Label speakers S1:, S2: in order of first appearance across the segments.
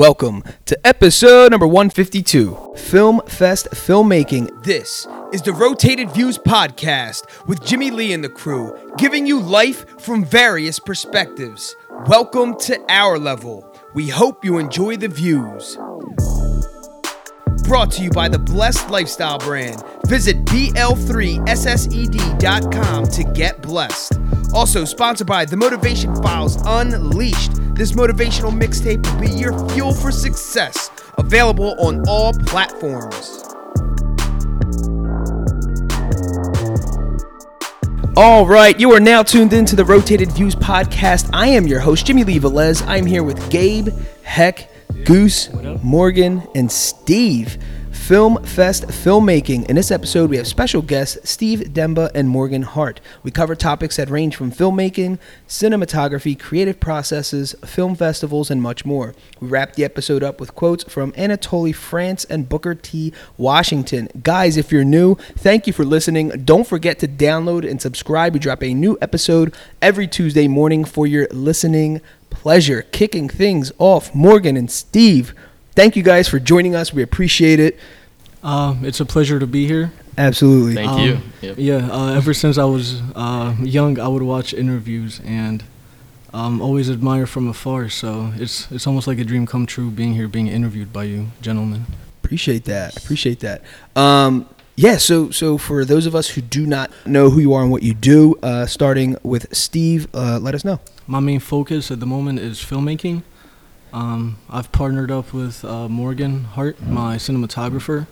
S1: Welcome to episode number 152 Film Fest Filmmaking. This is the Rotated Views podcast with Jimmy Lee and the crew, giving you life from various perspectives. Welcome to our level. We hope you enjoy the views. Brought to you by the Blessed Lifestyle brand. Visit BL3SSED.com to get blessed. Also sponsored by The Motivation Files Unleashed. This motivational mixtape will be your fuel for success. Available on all platforms. All right, you are now tuned into the Rotated Views podcast. I am your host, Jimmy Lee Velez. I'm here with Gabe, Heck, Goose, Morgan, and Steve. Film Fest Filmmaking. In this episode, we have special guests Steve Demba and Morgan Hart. We cover topics that range from filmmaking, cinematography, creative processes, film festivals, and much more. We wrap the episode up with quotes from Anatole France and Booker T. Washington. Guys, if you're new, thank you for listening. Don't forget to download and subscribe. We drop a new episode every Tuesday morning for your listening pleasure. Kicking things off, Morgan and Steve. Thank you guys for joining us. We appreciate it.
S2: Uh, it's a pleasure to be here.
S1: Absolutely.
S3: Thank
S2: Um,
S3: you. Yep.
S2: Yeah, uh, ever since I was uh, young, I would watch interviews and um, always admire from afar. So it's it's almost like a dream come true being here, being interviewed by you, gentlemen.
S1: Appreciate that. Appreciate that. Um, yeah. So, so for those of us who do not know who you are and what you do, uh, starting with Steve, uh, let us know.
S2: My main focus at the moment is filmmaking. Um, I've partnered up with uh, Morgan Hart, my cinematographer.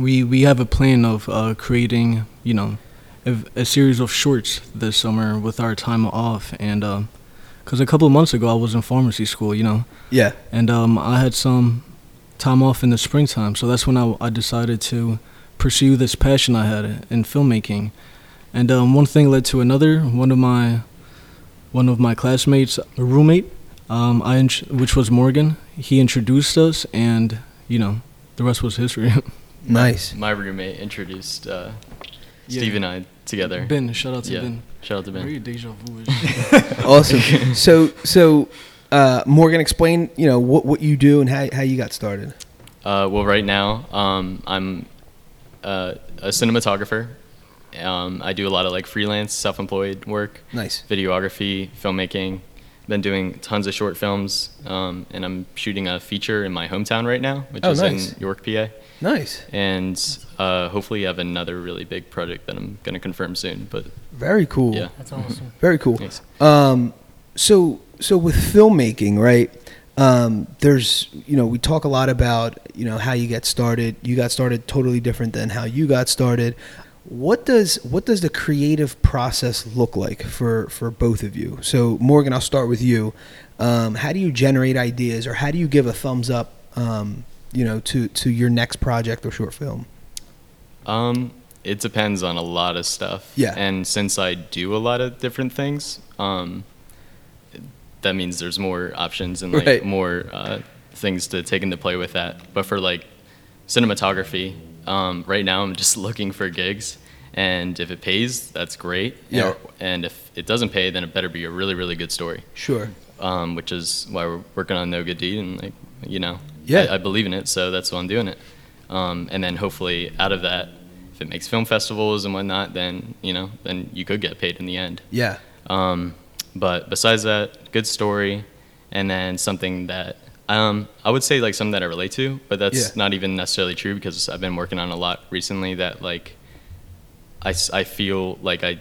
S2: We we have a plan of uh, creating, you know, a, a series of shorts this summer with our time off, and because a couple of months ago I was in pharmacy school, you know,
S1: Yeah.
S2: and um, I had some time off in the springtime, so that's when I, I decided to pursue this passion I had in filmmaking, and um, one thing led to another. One of my one of my classmates, a roommate, um, I which was Morgan, he introduced us, and you know, the rest was history.
S1: Nice.
S3: My roommate introduced uh,
S2: Yeah.
S3: Steve and I together.
S2: ben, shout out to
S3: Yeah.
S2: Ben.
S3: Shout out to
S2: Very
S3: Ben.
S2: deja vu.
S1: Awesome. so, so uh, Morgan, explain. You know what what you do and how how you got started.
S3: Uh, well, right now, um, I'm uh, a cinematographer. Um, I do a lot of like freelance, self-employed work,
S1: Nice.
S3: videography, filmmaking. Been doing tons of short films, um, and I'm shooting a feature in my hometown right now, which
S1: Oh,
S3: is
S1: nice.
S3: in York, PA.
S1: Nice.
S3: And uh, hopefully, have another really big project that I'm gonna confirm soon. But
S1: Very cool.
S3: yeah,
S2: That's awesome.
S1: Very cool.
S3: Thanks.
S1: Um, so so with filmmaking, right? Um, there's you know we talk a lot about you know how you get started. You got started totally different than how you got started. What does what does the creative process look like for for both of you? So Morgan, I'll start with you. Um, how do you generate ideas, or how do you give a thumbs up? Um, you know, to to your next project or short film.
S3: Um, it depends on a lot of stuff.
S1: Yeah.
S3: And since I do a lot of different things, um, that means there's more options and like
S1: Right.
S3: more uh, things to take into play with that. But for like cinematography, um, right now I'm just looking for gigs, and if it pays, that's great.
S1: Yeah.
S3: And if it doesn't pay, then it better be a really really good story.
S1: Sure.
S3: Um, which is why we're working on No Good Deed, and like you know,
S1: Yeah.
S3: I, I believe in it, so that's why I'm doing it. Um, and then hopefully out of that, if it makes film festivals and whatnot, then you know, then you could get paid in the end.
S1: Yeah.
S3: Um, but besides that, good story, and then something that um, I would say like something that I relate to, but that's
S1: Yeah.
S3: not even necessarily true because I've been working on a lot recently that like I, I feel like I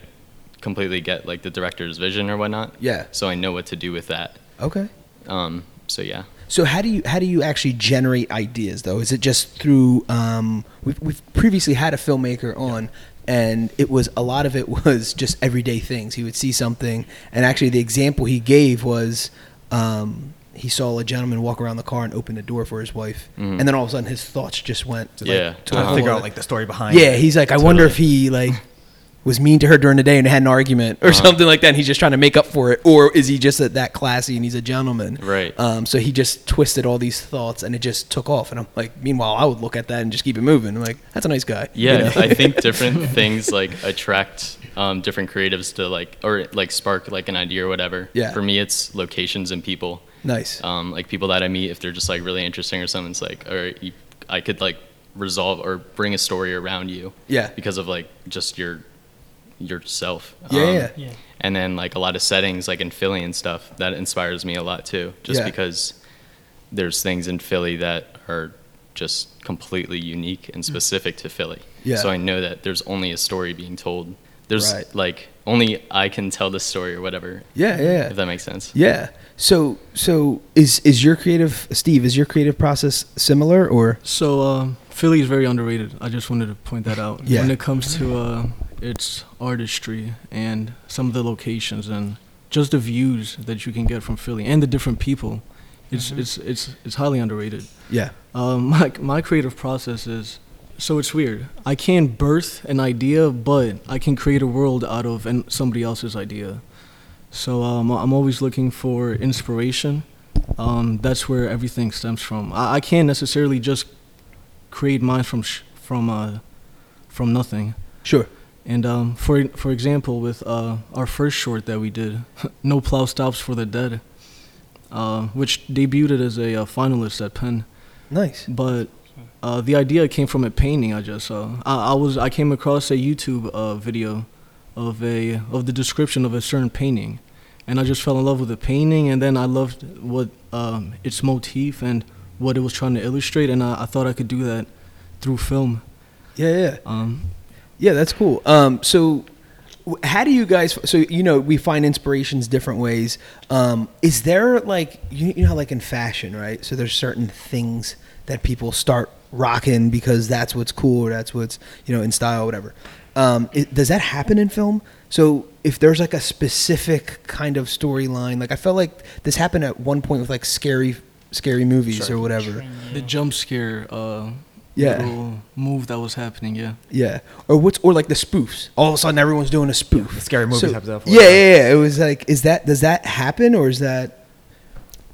S3: completely get like the director's vision or whatnot.
S1: Yeah.
S3: So I know what to do with that.
S1: Okay.
S3: Um, so yeah.
S1: So how do you how do you actually generate ideas though? Is it just through um, we've, we've previously had a filmmaker on and it was a lot of it was just everyday things. He would see something and actually the example he gave was um, he saw a gentleman walk around the car and open the door for his wife
S3: Mhm.
S1: and then all of a sudden his thoughts just went to, like,
S3: Yeah.
S1: to
S4: Trying
S1: a
S4: to figure out like the story behind.
S1: yeah,
S4: it.
S1: he's like, I wonder if he like was mean to her during the day and had an argument or
S3: Uh-huh.
S1: something like that. And he's just trying to make up for it, or is he just that, that classy and he's a gentleman?
S3: Right.
S1: Um, so he just twisted all these thoughts and it just took off. And I'm like, meanwhile, I would look at that and just keep it moving. I'm like, that's a nice guy. you
S3: Yeah,
S1: know?
S3: I think different things like attract um, different creatives to like or like spark like an idea or whatever.
S1: Yeah.
S3: For me, it's locations and people.
S1: Nice.
S3: Um, like people that I meet, if they're just like really interesting or something, it's like, all right, you, I could like resolve or bring a story around you.
S1: Yeah.
S3: Because of like just your yourself.
S1: Yeah,
S3: Um,
S1: yeah.
S4: Yeah.
S3: And then like a lot of settings like in Philly and stuff that inspires me a lot too. Just
S1: Yeah.
S3: because there's things in Philly that are just completely unique and specific to Philly.
S1: Mm. Yeah.
S3: So I know that there's only a story being told. There's
S1: Right.
S3: like only I can tell the story or whatever.
S1: Yeah, yeah, yeah.
S3: If that makes sense.
S1: Yeah. So so is is your creative Steve, is your creative process similar or
S2: So um, Philly is very underrated. I just wanted to point that out.
S1: Yeah.
S2: When it comes to uh, its artistry and some of the locations and just the views that you can get from Philly and the different people, it's it's it's it's highly underrated.
S1: Yeah.
S2: Um, my my creative process is so it's weird. I can't birth an idea, but I can create a world out of an, somebody else's idea. So um, I'm always looking for inspiration. Um, that's where everything stems from. I, I can't necessarily just create mine from sh- from uh, from nothing.
S1: Sure.
S2: And um, for for example, with uh, our first short that we did, "No Plow Stops for the Dead," uh, which debuted as a uh, finalist at Penn
S1: Nice.
S2: but uh, the idea came from a painting I just saw. I, I was I came across a YouTube uh, video of a of the description of a certain painting, and I just fell in love with the painting, and then I loved what um, its motif and what it was trying to illustrate, and I, I thought I could do that through film.
S1: Yeah, yeah.
S2: Um,
S1: Yeah, that's cool. Um, so, how do you guys? So you know, we find inspirations different ways. Um, is there like you, you know, like in fashion, right? So there's certain things that people start rocking because that's what's cool or that's what's you know in style, whatever. Um, it, does that happen in film? So if there's like a specific kind of storyline, like I felt like this happened at one point with like scary, scary movies or whatever.
S2: the jump scare uh,
S1: Yeah.
S2: move that was happening, yeah.
S1: Yeah, or what's or like the spoofs. All of a sudden, everyone's doing a spoof.
S5: scary movies
S1: So-
S5: have that for
S1: Yeah, yeah, yeah. It was like, is that does that happen or is that?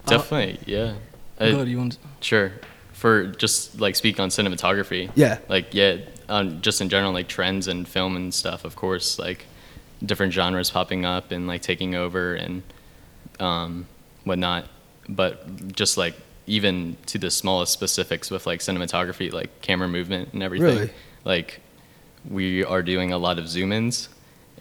S3: Definitely, yeah. Uh,
S2: Good, you want?
S3: Sure. For just like speak on cinematography.
S1: Yeah.
S3: Like yeah, um, just in general like trends and film and stuff. Of course, like different genres popping up and like taking over and um, whatnot. But just like even to the smallest specifics with like cinematography, like camera movement and everything.
S1: Really?
S3: Like we are doing a lot of zoom ins,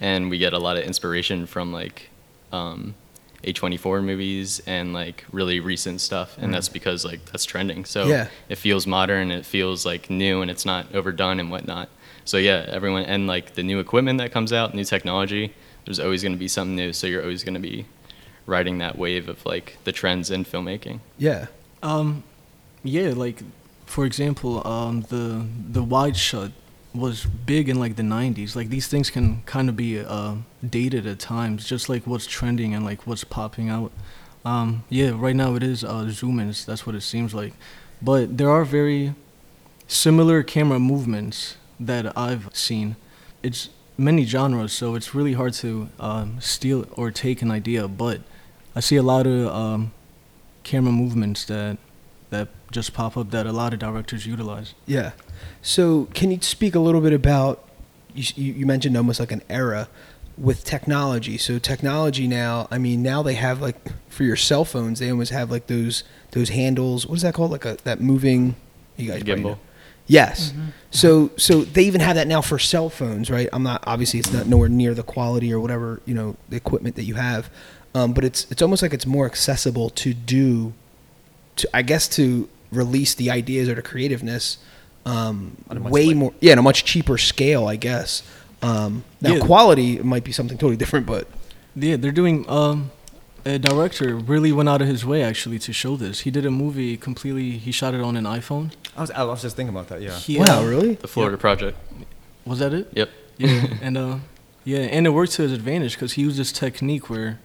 S3: and we get a lot of inspiration from like. Um, A24 movies and like really recent stuff, and that's because like that's trending. So
S1: Yeah.
S3: it feels modern, it feels like new, and it's not overdone and whatnot. So yeah, everyone and like the new equipment that comes out, new technology. There's always going to be something new, so you're always going to be riding that wave of like the trends in filmmaking.
S1: Yeah,
S2: Um, yeah, like for example, um, the the wide shut was big in like the '90s. Like these things can kind of be uh, dated at times, just like what's trending and like what's popping out. Um, yeah, right now it is uh, zoom ins. That's what it seems like, but there are very similar camera movements that I've seen. It's many genres, so it's really hard to um, steal or take an idea. But I see a lot of um, camera movements that that just pop up that a lot of directors utilize.
S1: yeah. So can you speak a little bit about? You, you you mentioned almost like an era with technology. So technology now, I mean, now they have like for your cell phones, they almost have like those those handles. What is that called? Like a that moving. You guys probably
S3: Gimbal.
S1: know. Yes. So so they even have that now for cell phones, right? I'm not obviously it's not nowhere near the quality or whatever you know the equipment that you have, um, but it's it's almost like it's more accessible to do, to I guess to release the ideas or the creativeness, um,
S5: a much
S1: way
S5: like-
S1: more yeah, on a much cheaper scale, I guess. Um, now
S2: Yeah.
S1: quality might be something totally different, but
S2: Yeah, they're doing. Um, a director really went out of his way actually to show this. He did a movie completely. He shot it on an iPhone.
S5: I was, I was just thinking about that. Yeah.
S2: He,
S1: wow,
S2: uh,
S1: really?
S3: The Florida Project.
S2: Was that it?
S3: Yep.
S2: Yeah, and uh, yeah, and it worked to his advantage because he used this technique where.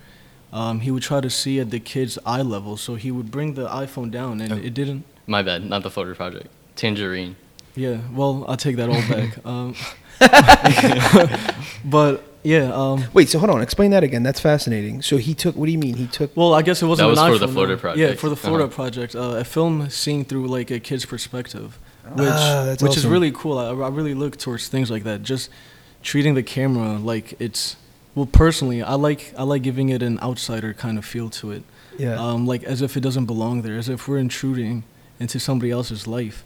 S2: Um, he would try to see at the kid's eye level, so he would bring the iPhone down, and
S3: Oh.
S2: it didn't.
S3: My bad, not the Florida Project. Tangerine.
S2: Yeah, well, I'll take that all back. Um, but yeah, um,
S1: Wait, so hold on, explain that again. That's fascinating. So he took. What do you mean? He took.
S2: well, I guess it wasn't
S3: was
S2: an
S3: for the Florida
S2: no.
S3: Project.
S2: Yeah, for the Florida
S3: Uh-huh.
S2: project, uh, a film seen through like a kid's perspective, which
S1: Ah, that's
S2: which is really cool. I, I really look towards things like that. Just treating the camera like it's well, personally, I like I like giving it an outsider kind of feel to it.
S1: Yeah.
S2: um, like as if it doesn't belong there, as if we're intruding into somebody else's life.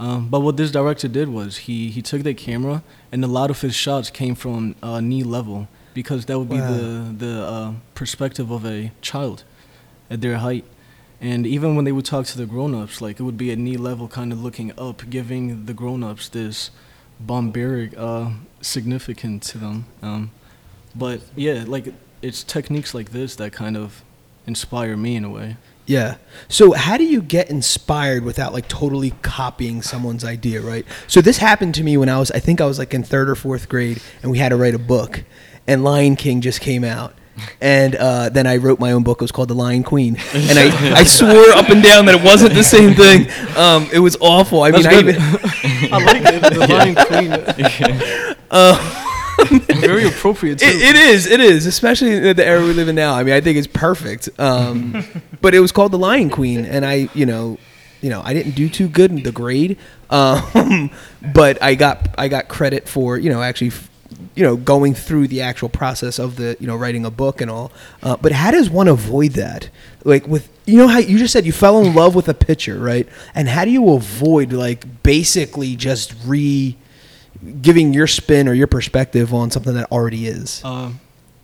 S2: Um, but what this director did was he he took the camera and a lot of his shots came from uh, knee level because that would be
S1: Wow.
S2: the the uh, perspective of a child at their height. And even when they would talk to the grown-ups, like it would be at knee level, kind of looking up, giving the grown-ups this barbaric uh, significance to them. Um, but yeah, like it's techniques like this that kind of inspire me in a way.
S1: Yeah. So how do you get inspired without like totally copying someone's idea, right? So this happened to me when I was I think I was like in 3rd or 4th grade and we had to write a book and Lion King just came out. And uh, then I wrote my own book. It was called The Lion Queen, and I, I swore up and down that it wasn't the same thing. Um, it was awful. I mean,
S2: That's
S1: I even,
S2: I like it. The Lion Queen. Very appropriate.
S1: It, it is. It is, especially in the era we live in now. I mean, I think it's perfect. Um, but it was called the Lion Queen, and I, you know, you know, I didn't do too good in the grade, um, but I got I got credit for you know actually. You know, going through the actual process of the, you know, writing a book and all. Uh, but how does one avoid that? Like with, you know, how you just said you fell in love with a picture, right? And how do you avoid like basically just re, giving your spin or your perspective on something that already is?
S2: Um,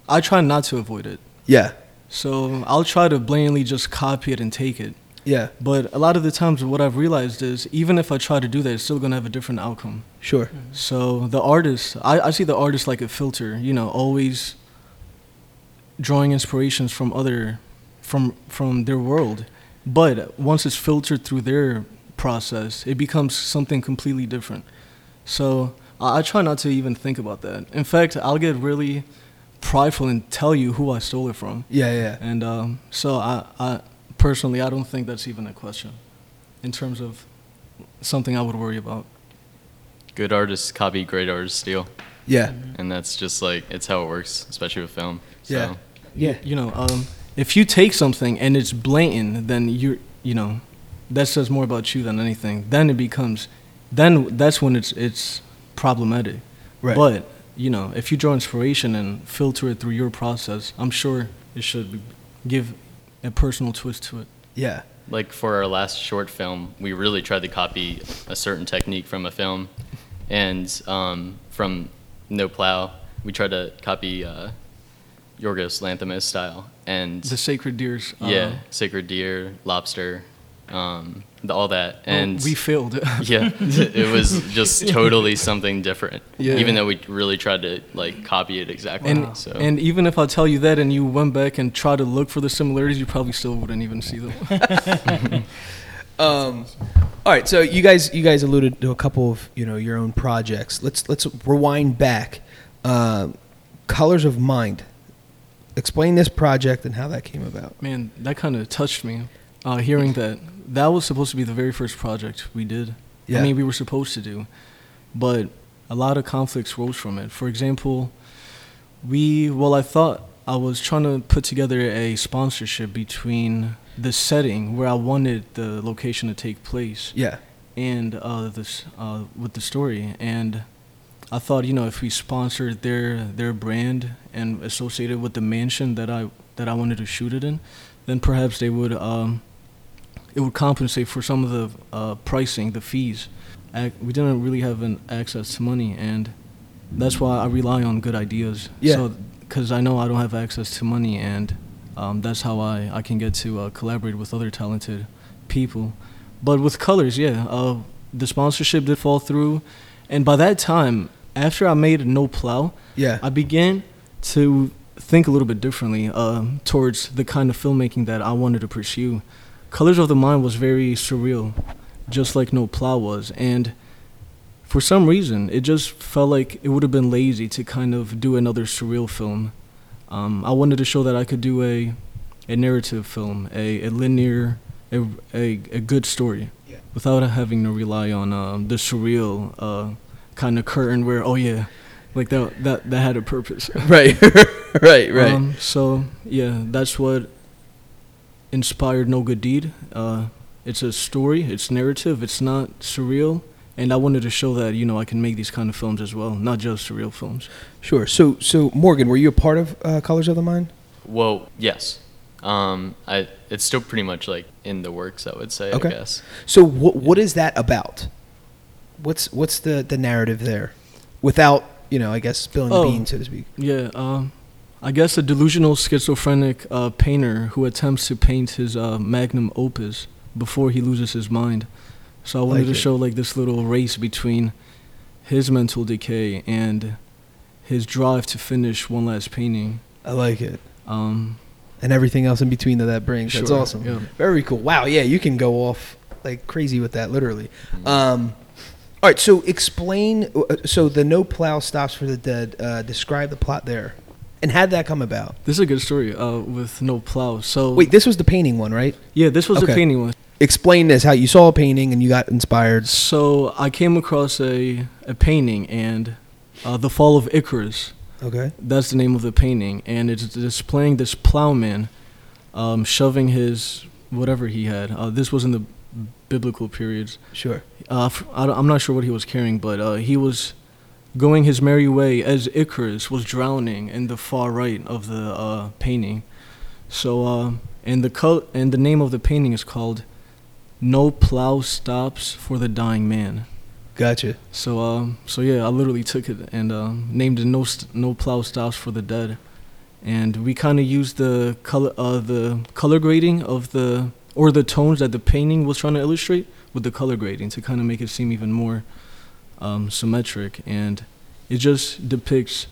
S2: I try not to avoid it.
S1: Yeah.
S2: So I'll try to blatantly just copy it and take it.
S1: Yeah.
S2: But a lot of the times, what I've realized is even if I try to do that, it's still gonna have a different outcome.
S1: Sure.
S2: So the artist, I, I see the artist like a filter. You know, always drawing inspirations from other, from from their world. But once it's filtered through their process, it becomes something completely different. So I, I try not to even think about that. In fact, I'll get really prideful and tell you who I stole it from.
S1: Yeah, yeah.
S2: And um, so I, I personally, I don't think that's even a question in terms of something I would worry about.
S3: Good artists copy, great artists steal,
S1: Yeah.
S3: and that's just like it's how it works, especially with film. So,
S1: Yeah. Yeah.
S2: You know, um, if you take something and it's blatant, then you're, you know, that says more about you than anything. Then it becomes, then that's when it's it's problematic.
S1: Right.
S2: But you know, if you draw inspiration and filter it through your process, I'm sure it should give a personal twist to it.
S1: Yeah.
S3: like for our last short film, we really tried to copy a certain technique from a film, and um, from No Plow, we tried to copy uh, Yorgos Lanthimos style, and
S2: The sacred deers. uh,
S3: yeah, sacred deer, lobster, um, the, all that,
S2: well,
S3: and
S2: we failed.
S3: yeah, it was just totally something different.
S2: Yeah.
S3: Even though we really tried to like copy it exactly.
S2: And
S3: so
S2: and even if I tell you that and you went back and tried to look for the similarities, you probably still wouldn't even see them.
S1: Um, all right. So you guys, you guys alluded to a couple of you know your own projects. Let's let's rewind back. Um Colors of Mind. Explain this project and how that came about.
S2: Man, that kind of touched me. Uh, hearing that that was supposed to be the very first project we did.
S1: Yeah.
S2: I mean, we were supposed to do, but a lot of conflicts rose from it. For example, we well, I thought I was trying to put together a sponsorship between the setting where I wanted the location to take place
S1: Yeah.
S2: and uh, this uh, with the story. And I thought, you know, if we sponsored their their brand and associated with the mansion that I that I wanted to shoot it in, then perhaps they would um, it would compensate for some of the uh, pricing, the fees. We didn't really have an access to money, and that's why I rely on good ideas.
S1: Yeah.
S2: So, because I know I don't have access to money, and um, that's how I, I can get to uh, collaborate with other talented people. But with colors, yeah, uh, the sponsorship did fall through, and by that time, after I made No Plow,
S1: Yeah.
S2: I began to think a little bit differently um, towards the kind of filmmaking that I wanted to pursue. Colors of the Mind was very surreal, just like No Plow was, and for some reason, it just felt like it would have been lazy to kind of do another surreal film. Um, I wanted to show that I could do a, a narrative film, a, a linear, a, a, a good story,
S1: Yeah.
S2: without having to rely on um, the surreal uh, kind of curtain where, oh yeah, like that that that had a purpose.
S1: right. right. Right.
S2: Um, so yeah, that's what inspired No Good Deed. Uh, it's a story. It's narrative. It's not surreal. And I wanted to show that you know I can make these kind of films as well, not just surreal films.
S1: sure. So so Morgan, were you a part of uh, Colors of the Mind?
S3: well, yes, Um, I it's still pretty much like in the works. I would say.
S1: Okay.
S3: I guess.
S1: So what what is that about? What's what's the the narrative there, without you know I guess spilling
S2: Oh.
S1: the beans so to speak.
S2: Yeah, um, I guess a delusional schizophrenic uh, painter who attempts to paint his uh, magnum opus before he loses his mind. So I wanted
S1: Like
S2: to
S1: it.
S2: show like this little race between his mental decay and his drive to finish one last painting.
S1: I like it.
S2: Um,
S1: And everything else in between that that brings. That's awesome.
S2: yeah.
S1: Very cool. Wow. Yeah, you can go off like crazy with that, literally.
S3: Mm-hmm.
S1: Um, all right. So explain. uh, So the no plow stops for the dead. Uh, describe the plot there, and how did that come about?
S2: this is a good story uh, with no plow. So
S1: Wait, this was the painting one, right?
S2: yeah, this was
S1: Okay.
S2: the painting one.
S1: Explain this. How you saw a painting and you got inspired.
S2: So I came across a a painting and uh, the fall of Icarus.
S1: Okay.
S2: That's the name of the painting, and it's displaying this plowman um, shoving his whatever he had. Uh, this was in the biblical periods.
S1: Sure.
S2: Uh, f- I am not sure what he was carrying, but uh, he was going his merry way as Icarus was drowning in the far right of the uh, painting. So, uh, and the col- and the name of the painting is called "No Plow Stops for the Dying Man."
S1: Gotcha.
S2: So um, so yeah, I literally took it and um, named it "No St- No Plow Stops for the Dead," and we kind of used the color uh, the color grading of the or the tones that the painting was trying to illustrate with the color grading to kind of make it seem even more um, symmetric, and it just depicts,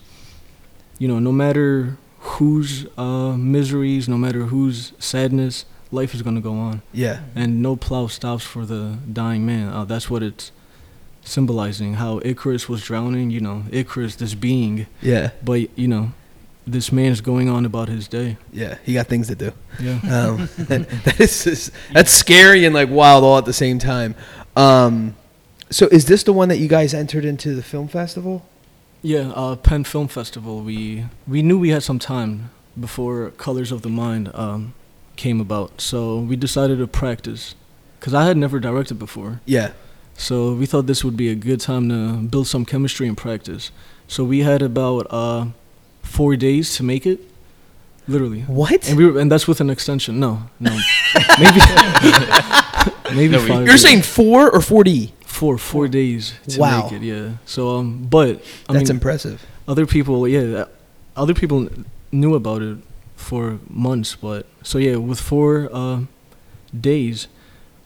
S2: you know, no matter whose uh, miseries, no matter whose sadness, life is gonna go on
S1: Yeah.
S2: and no plow stops for the dying man. Uh, that's what it's symbolizing. How Icarus was drowning, you know, Icarus, this being,
S1: Yeah.
S2: but you know, this man's going on about his day.
S1: Yeah. He got things to do.
S2: Yeah.
S1: Um, that is just- that's scary and like wild all at the same time. Um, so is this the one that you guys entered into the film festival?
S2: Yeah, uh, Penn Film Festival. We we knew we had some time before Colors of the Mind um, came about, so we decided to practice. Cause I had never directed before,
S1: Yeah.
S2: so we thought this would be a good time to build some chemistry and practice. So we had about uh, four days to make it, literally.
S1: What?
S2: And we were, and that's with an extension. No, no, maybe maybe
S3: No,
S2: five.
S1: You're
S2: days.
S1: saying four or four D?
S2: Four four days to
S1: Wow.
S2: make it. Yeah. So um, but I
S1: That's
S2: mean,
S1: impressive.
S2: other people, yeah, other people knew about it for months, but so yeah, with four uh, days,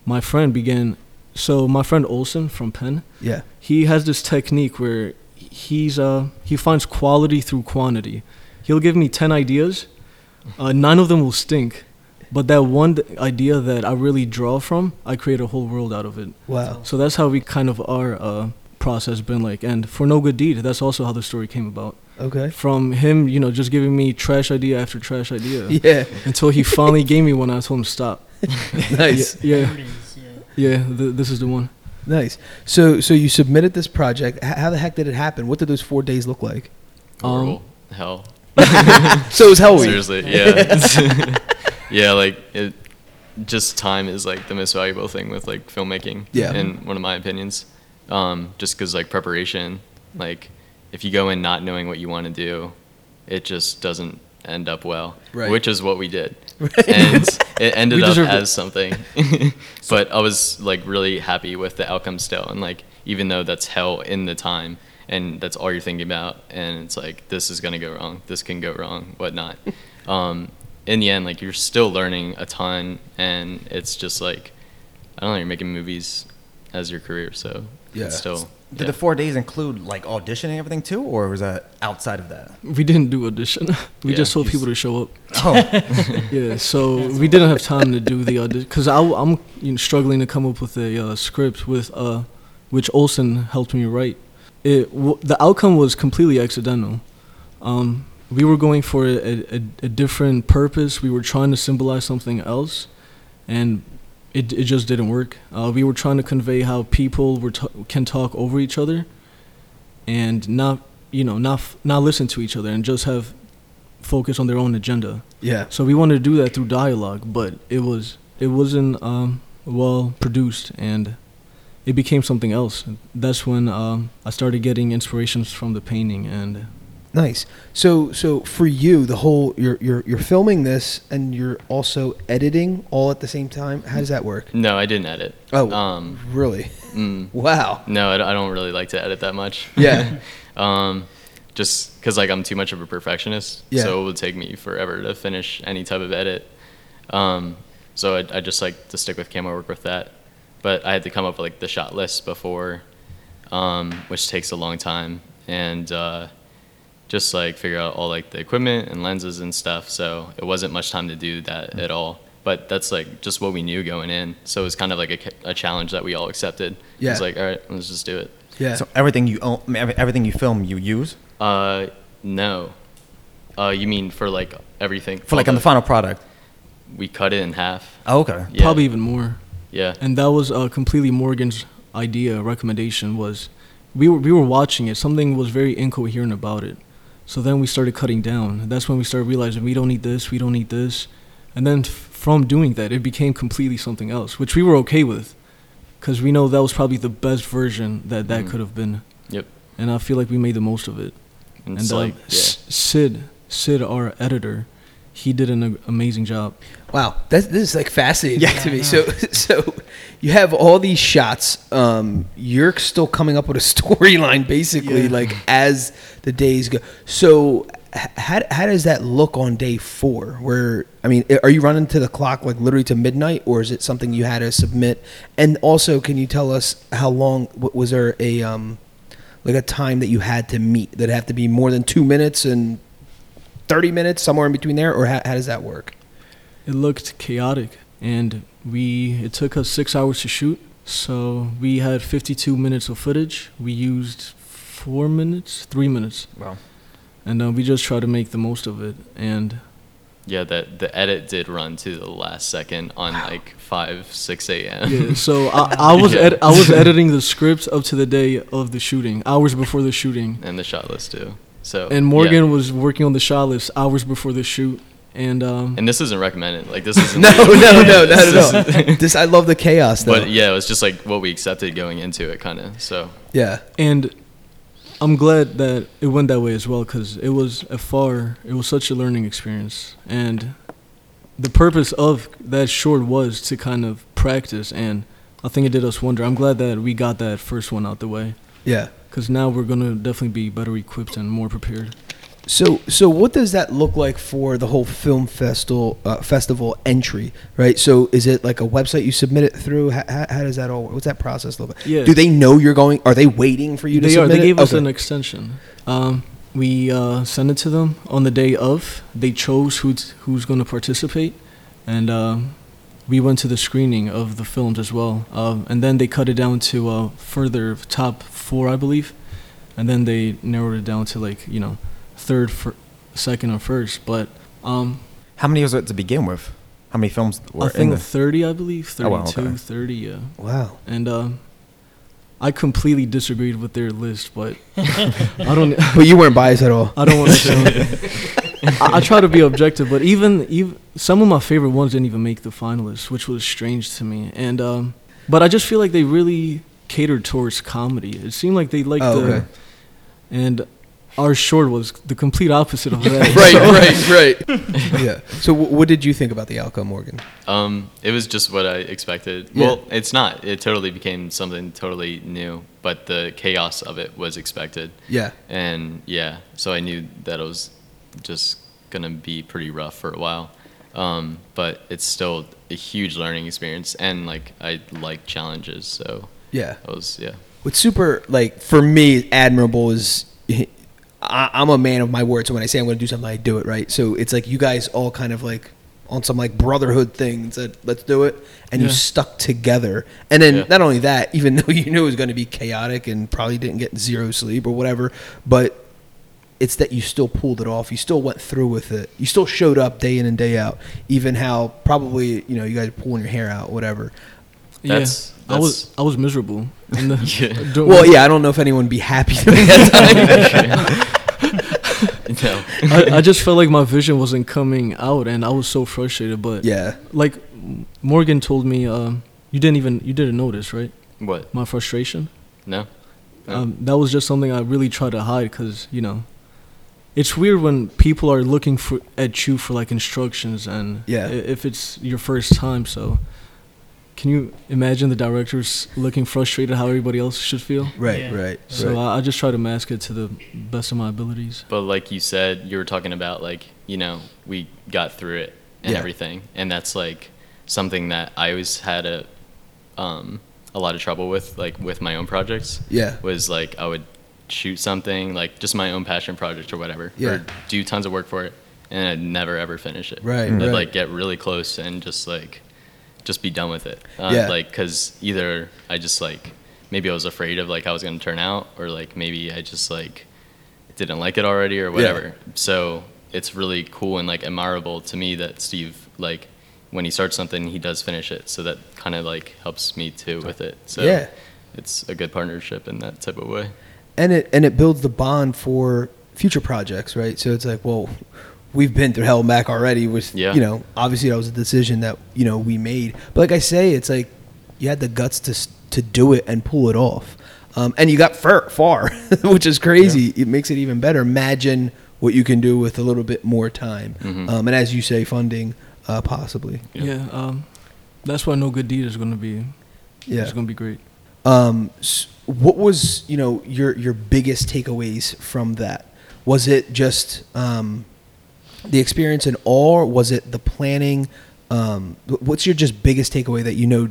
S2: my friend began. So my friend Olson from Penn,
S1: Yeah.
S2: he has this technique where he's uh he finds quality through quantity. He'll give me ten ideas, uh, nine of them will stink, but that one idea that I really draw from, I create a whole world out of it.
S1: Wow.
S2: So that's how we kind of our uh, process been like. And for no good deed, that's also how the story came about.
S1: Okay.
S2: From him, you know, just giving me trash idea after trash idea
S1: Yeah.
S2: until he finally gave me one. I told him stop.
S1: nice.
S2: Yeah, yeah,
S4: yeah.
S2: yeah th- this is the one.
S1: Nice. So so you submitted this project. H- how the heck did it happen? What did those four days look like?
S3: Horrible. Hell.
S1: So it was hell week.
S3: Seriously, yeah. Yeah, like it. Just time is like the most valuable thing with like filmmaking.
S1: Yeah.
S3: In one of my opinions, um, just because like preparation, like if you go in not knowing what you want to do, it just doesn't end up well.
S1: Right.
S3: Which is what we did, and it ended up
S2: deserved it.
S3: as something. but I was like really happy with the outcome still, and like even though that's hell in the time, and that's all you're thinking about, and it's like this is gonna go wrong, this can go wrong, whatnot. um, in the end, like you're still learning a ton, and it's just like I don't know, you're making movies as your career, so
S1: Yeah.
S3: it's still.
S5: Did
S3: yeah.
S5: the four days include like auditioning and everything too, or was that outside of that?
S2: We didn't do audition. we
S3: Yeah,
S2: just told people to show up.
S5: Oh,
S2: Yeah, so we didn't have time to do the audition because I'm you know, struggling to come up with a uh, script with uh, which Olson helped me write. It w- the outcome was completely accidental. Um, we were going for a, a, a different purpose. We were trying to symbolize something else, and it it just didn't work. Uh, we were trying to convey how people were t- can talk over each other, and not you know not f- not listen to each other and just have focus on their own agenda.
S1: Yeah.
S2: So we wanted to do that through dialogue, but it was it wasn't um, well produced, and it became something else. That's when um, I started getting inspirations from the painting, and
S1: Nice. So so for you, the whole you're you're you're filming this and you're also editing all at the same time. How does that work?
S3: No, I didn't edit.
S1: Oh,
S3: Um,
S1: really?
S3: mm,
S1: Wow.
S3: no, I don't- I don't really like to edit that much.
S1: Yeah.
S3: um, just because like I'm too much of a perfectionist,
S1: Yeah.
S3: so it would take me forever to finish any type of edit. Um, so I, I just like to stick with camera work with that. But I had to come up with like the shot list before, um, which takes a long time, and uh, just like figure out all like the equipment and lenses and stuff. So it wasn't much time to do that at all. But that's like just what we knew going in. So it was kind of like a, a challenge that we all accepted.
S1: Yeah.
S3: It's like all right, let's just do it.
S1: Yeah.
S5: So everything you own, I mean, every- everything you film, you use
S3: Uh, no. Uh, you mean for like everything?
S5: for like
S3: all
S5: on the final product.
S3: We cut it in half.
S5: Oh, okay.
S3: Yeah.
S2: Probably even more.
S3: Yeah.
S2: And that was uh, completely Morgan's idea, recommendation was we were we were watching it. Something was very incoherent about it. So then we started cutting down. That's when we started realizing we don't need this, we don't need this. And then f- from doing that, it became completely something else, which we were okay with cuz we know that was probably the best version that that
S3: Mhm.
S2: could have been.
S3: Yep.
S2: And I feel like we made the most of it.
S3: And
S2: And
S3: it's
S2: uh,
S3: like, yeah.
S2: S- Sid, Sid our editor, he did an a- amazing job.
S1: Wow, that's, this is like fascinating
S5: Yeah.
S1: to me. So, so you have all these shots. Um, you're still coming up with a storyline, basically,
S2: Yeah.
S1: like as the days go. So, how how does that look on day four? Where I mean, are you running to the clock like literally to midnight, or is it something you had to submit? And also, can you tell us how long was there a um, like a time that you had to meet? That have to be more than two minutes and thirty minutes, somewhere in between there, or how, how does that work?
S2: It looked chaotic, and we it took us six hours to shoot. So we had 52 minutes of footage. We used four minutes, three minutes,
S5: Wow.
S2: and uh, we just tried to make the most of it. And
S3: Yeah, that the edit did run to the last second on like five, six a.m.
S2: yeah, so I, I was
S3: Yeah.
S2: ed- I was editing the script up to the day of the shooting, hours before the shooting,
S3: and the shot list too. So
S2: and
S3: yeah.
S2: Morgan was working on the shot list hours before the shoot. And um,
S3: And this isn't recommended. Like this isn't.
S1: No,
S3: like-
S1: no, no, not
S3: This
S1: at. This I love the chaos though.
S3: But yeah, it was just like what we accepted going into it, kind of. So
S1: yeah,
S2: And I'm glad that it went that way as well because it was a far, it was such a learning experience. And the purpose of that short was to kind of practice, and I think it did us wonder. I'm glad that we got that first one out the way
S1: yeah.
S2: because now we're going to definitely be better equipped and more prepared.
S1: So, so what does that look like for the whole film festival uh, festival entry? Right. So, is it like a website you submit it through? How, how, how does that all? What's that process look like?
S2: Yeah.
S1: Do they know you're going? Are they waiting for you to
S2: They are.
S1: submit
S2: They
S1: it?
S2: gave us
S1: Okay.
S2: an extension. Um, we uh, sent it to them on the day of. They chose who's who's going to participate, and um, we went to the screening of the films as well. Um, and then they cut it down to uh, further top four, I believe, and then they narrowed it down to like you know third, fir- second, or first. But um,
S5: How many was it to begin with? How many films were
S2: I think
S5: in the?
S2: thirty, I believe,
S5: Oh, wow, okay.
S2: 30, yeah.
S1: Wow.
S2: And um, I completely disagreed with their list, but I don't.
S1: But you weren't biased at all.
S2: I don't want to sound. I, I try to be objective, but even even some of my favorite ones didn't even make the finalists, which was strange to me. And um, but I just feel like they really catered towards comedy. It seemed like they liked
S1: Oh,
S2: the,
S1: okay.
S2: and our short was the complete opposite of that.
S1: right, right, right. yeah. So, wh- what did you think about the outcome, Morgan?
S3: um, it was just what I expected.
S1: Yeah.
S3: Well, it's not. It totally became something totally new. But the chaos of it was expected.
S1: Yeah.
S3: and yeah, so I knew that it was just gonna be pretty rough for a while. Um, but it's still a huge learning experience, and like I like challenges, so
S1: Yeah.
S3: it was yeah.
S1: What's super like for me admirable is I, I'm a man of my word. So when I say I'm going to do something, I do it right. So it's like you guys all kind of like on some like brotherhood thing and said, "Let's do it," and you stuck together. And then
S3: Yeah.
S1: not only that, even though you knew it was going to be chaotic and probably didn't get zero sleep or whatever, but it's that you still pulled it off. You still went through with it. You still showed up day in and day out. Even how probably you know you guys are pulling your hair out, whatever.
S2: Yeah,
S3: That's-
S2: I was I was miserable. In the,
S3: Yeah.
S1: Well, yeah, I don't know if anyone would be happy during that time.
S3: no,
S2: I, I just felt like my vision wasn't coming out, and I was so frustrated. But
S1: yeah.
S2: like Morgan told me, um, you didn't even you didn't notice, right?
S3: what?
S2: My frustration.
S3: No, No.
S2: Um, that was just something I really tried to hide because you know, it's weird when people are looking for at you for like instructions and
S1: Yeah.
S2: if it's your first time. So, can you imagine the directors looking frustrated how everybody else should feel?
S1: Right,
S4: Yeah.
S1: right.
S2: So
S1: right.
S2: I, I just try to mask it to the best of my abilities.
S3: But like you said, you were talking about like you know we got through it and
S1: Yeah.
S3: everything, and that's like something that I always had a um, a lot of trouble with, like with my own projects.
S1: Yeah.
S3: was like I would shoot something like just my own passion project or whatever,
S1: Yeah.
S3: or do tons of work for it, and I'd never ever finish it.
S1: Right,
S3: I'd
S1: right.
S3: like get really close and just like just be done with it. Uh,
S1: Yeah.
S3: Like because either I just like maybe I was afraid of like how it was gonna turn out, or like maybe I just like didn't like it already or whatever. So it's really cool and like admirable to me that Steve like when he starts something he does finish it. So that kind of like helps me too with it. So
S1: Yeah.
S3: it's a good partnership in that type of way.
S1: and it and it builds the bond for future projects, right? So it's like, well, we've been through hell and back already. With
S3: Yeah.
S1: you know, obviously that was a decision that you know we made. But like I say, it's like you had the guts to to do it and pull it off, um, and you got far, far which is crazy. It makes it even better. Imagine what you can do with a little bit more time,
S3: Mhm.
S1: um, and as you say, funding uh, possibly.
S3: Yeah.
S2: Yeah, um, that's why No Good Deed is going to be.
S1: Yeah.
S2: it's going to be great.
S1: Um, s- what was you know your your biggest takeaways from that? Was it just um, the experience in all? Was it the planning? Um, what's your just biggest takeaway that you know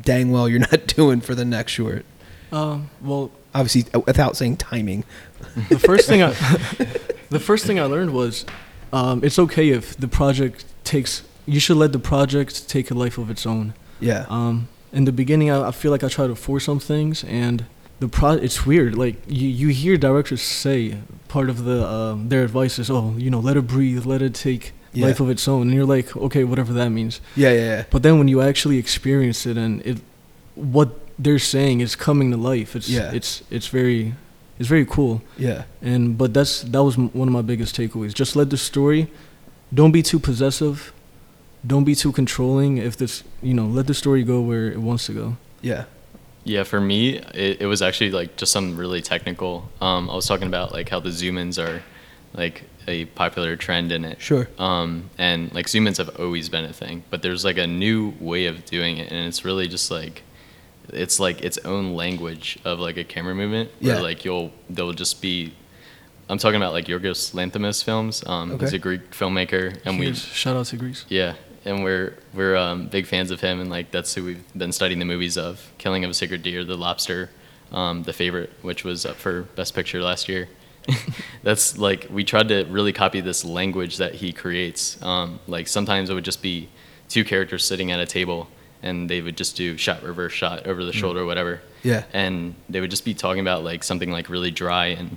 S1: dang well you're not doing for the next short?
S2: Um, well,
S1: Obviously, uh, without saying timing.
S2: the first thing I, the first thing I learned was, um, it's okay if the project takes. You should let the project take a life of its own.
S1: Yeah.
S2: Um, in the beginning, I, I feel like I try to force some things, and the pro. It's weird. Like you, you hear directors say part of the um, their advice is, oh, you know, let it breathe, let it take
S1: Yeah.
S2: life of its own, and you're like, okay, whatever that means.
S1: yeah, yeah, yeah.
S2: But then when you actually experience it and it, what they're saying is coming to life. It's
S1: Yeah.
S2: it's it's very, it's very cool.
S1: Yeah.
S2: And but that's that was one of my biggest takeaways. Just let the story. Don't be too possessive. Don't be too controlling. If this, you know, let the story go where it wants to go.
S1: Yeah.
S3: Yeah, for me, it, it was actually like just something really technical. Um, I was talking about like how the zoom ins are like a popular trend in it.
S1: Sure.
S3: Um, and like zoom ins have always been a thing, but there's like a new way of doing it, and it's really just like it's like its own language of like a camera movement. Where
S1: Yeah.
S3: like you'll there'll just be. I'm talking about like Yorgos Lanthimos films. Um, He's a Greek filmmaker, and we
S2: shout out to Greece.
S3: yeah, and we're we're um, big fans of him, and like that's who we've been studying the movies of. Killing of a Sacred Deer, The Lobster, um, The Favorite, which was up for Best Picture last year. that's like we tried to really copy this language that he creates. Um, like sometimes it would just be two characters sitting at a table, and they would just do shot reverse shot over the shoulder, or whatever.
S1: Yeah.
S3: And they would just be talking about like something like really dry and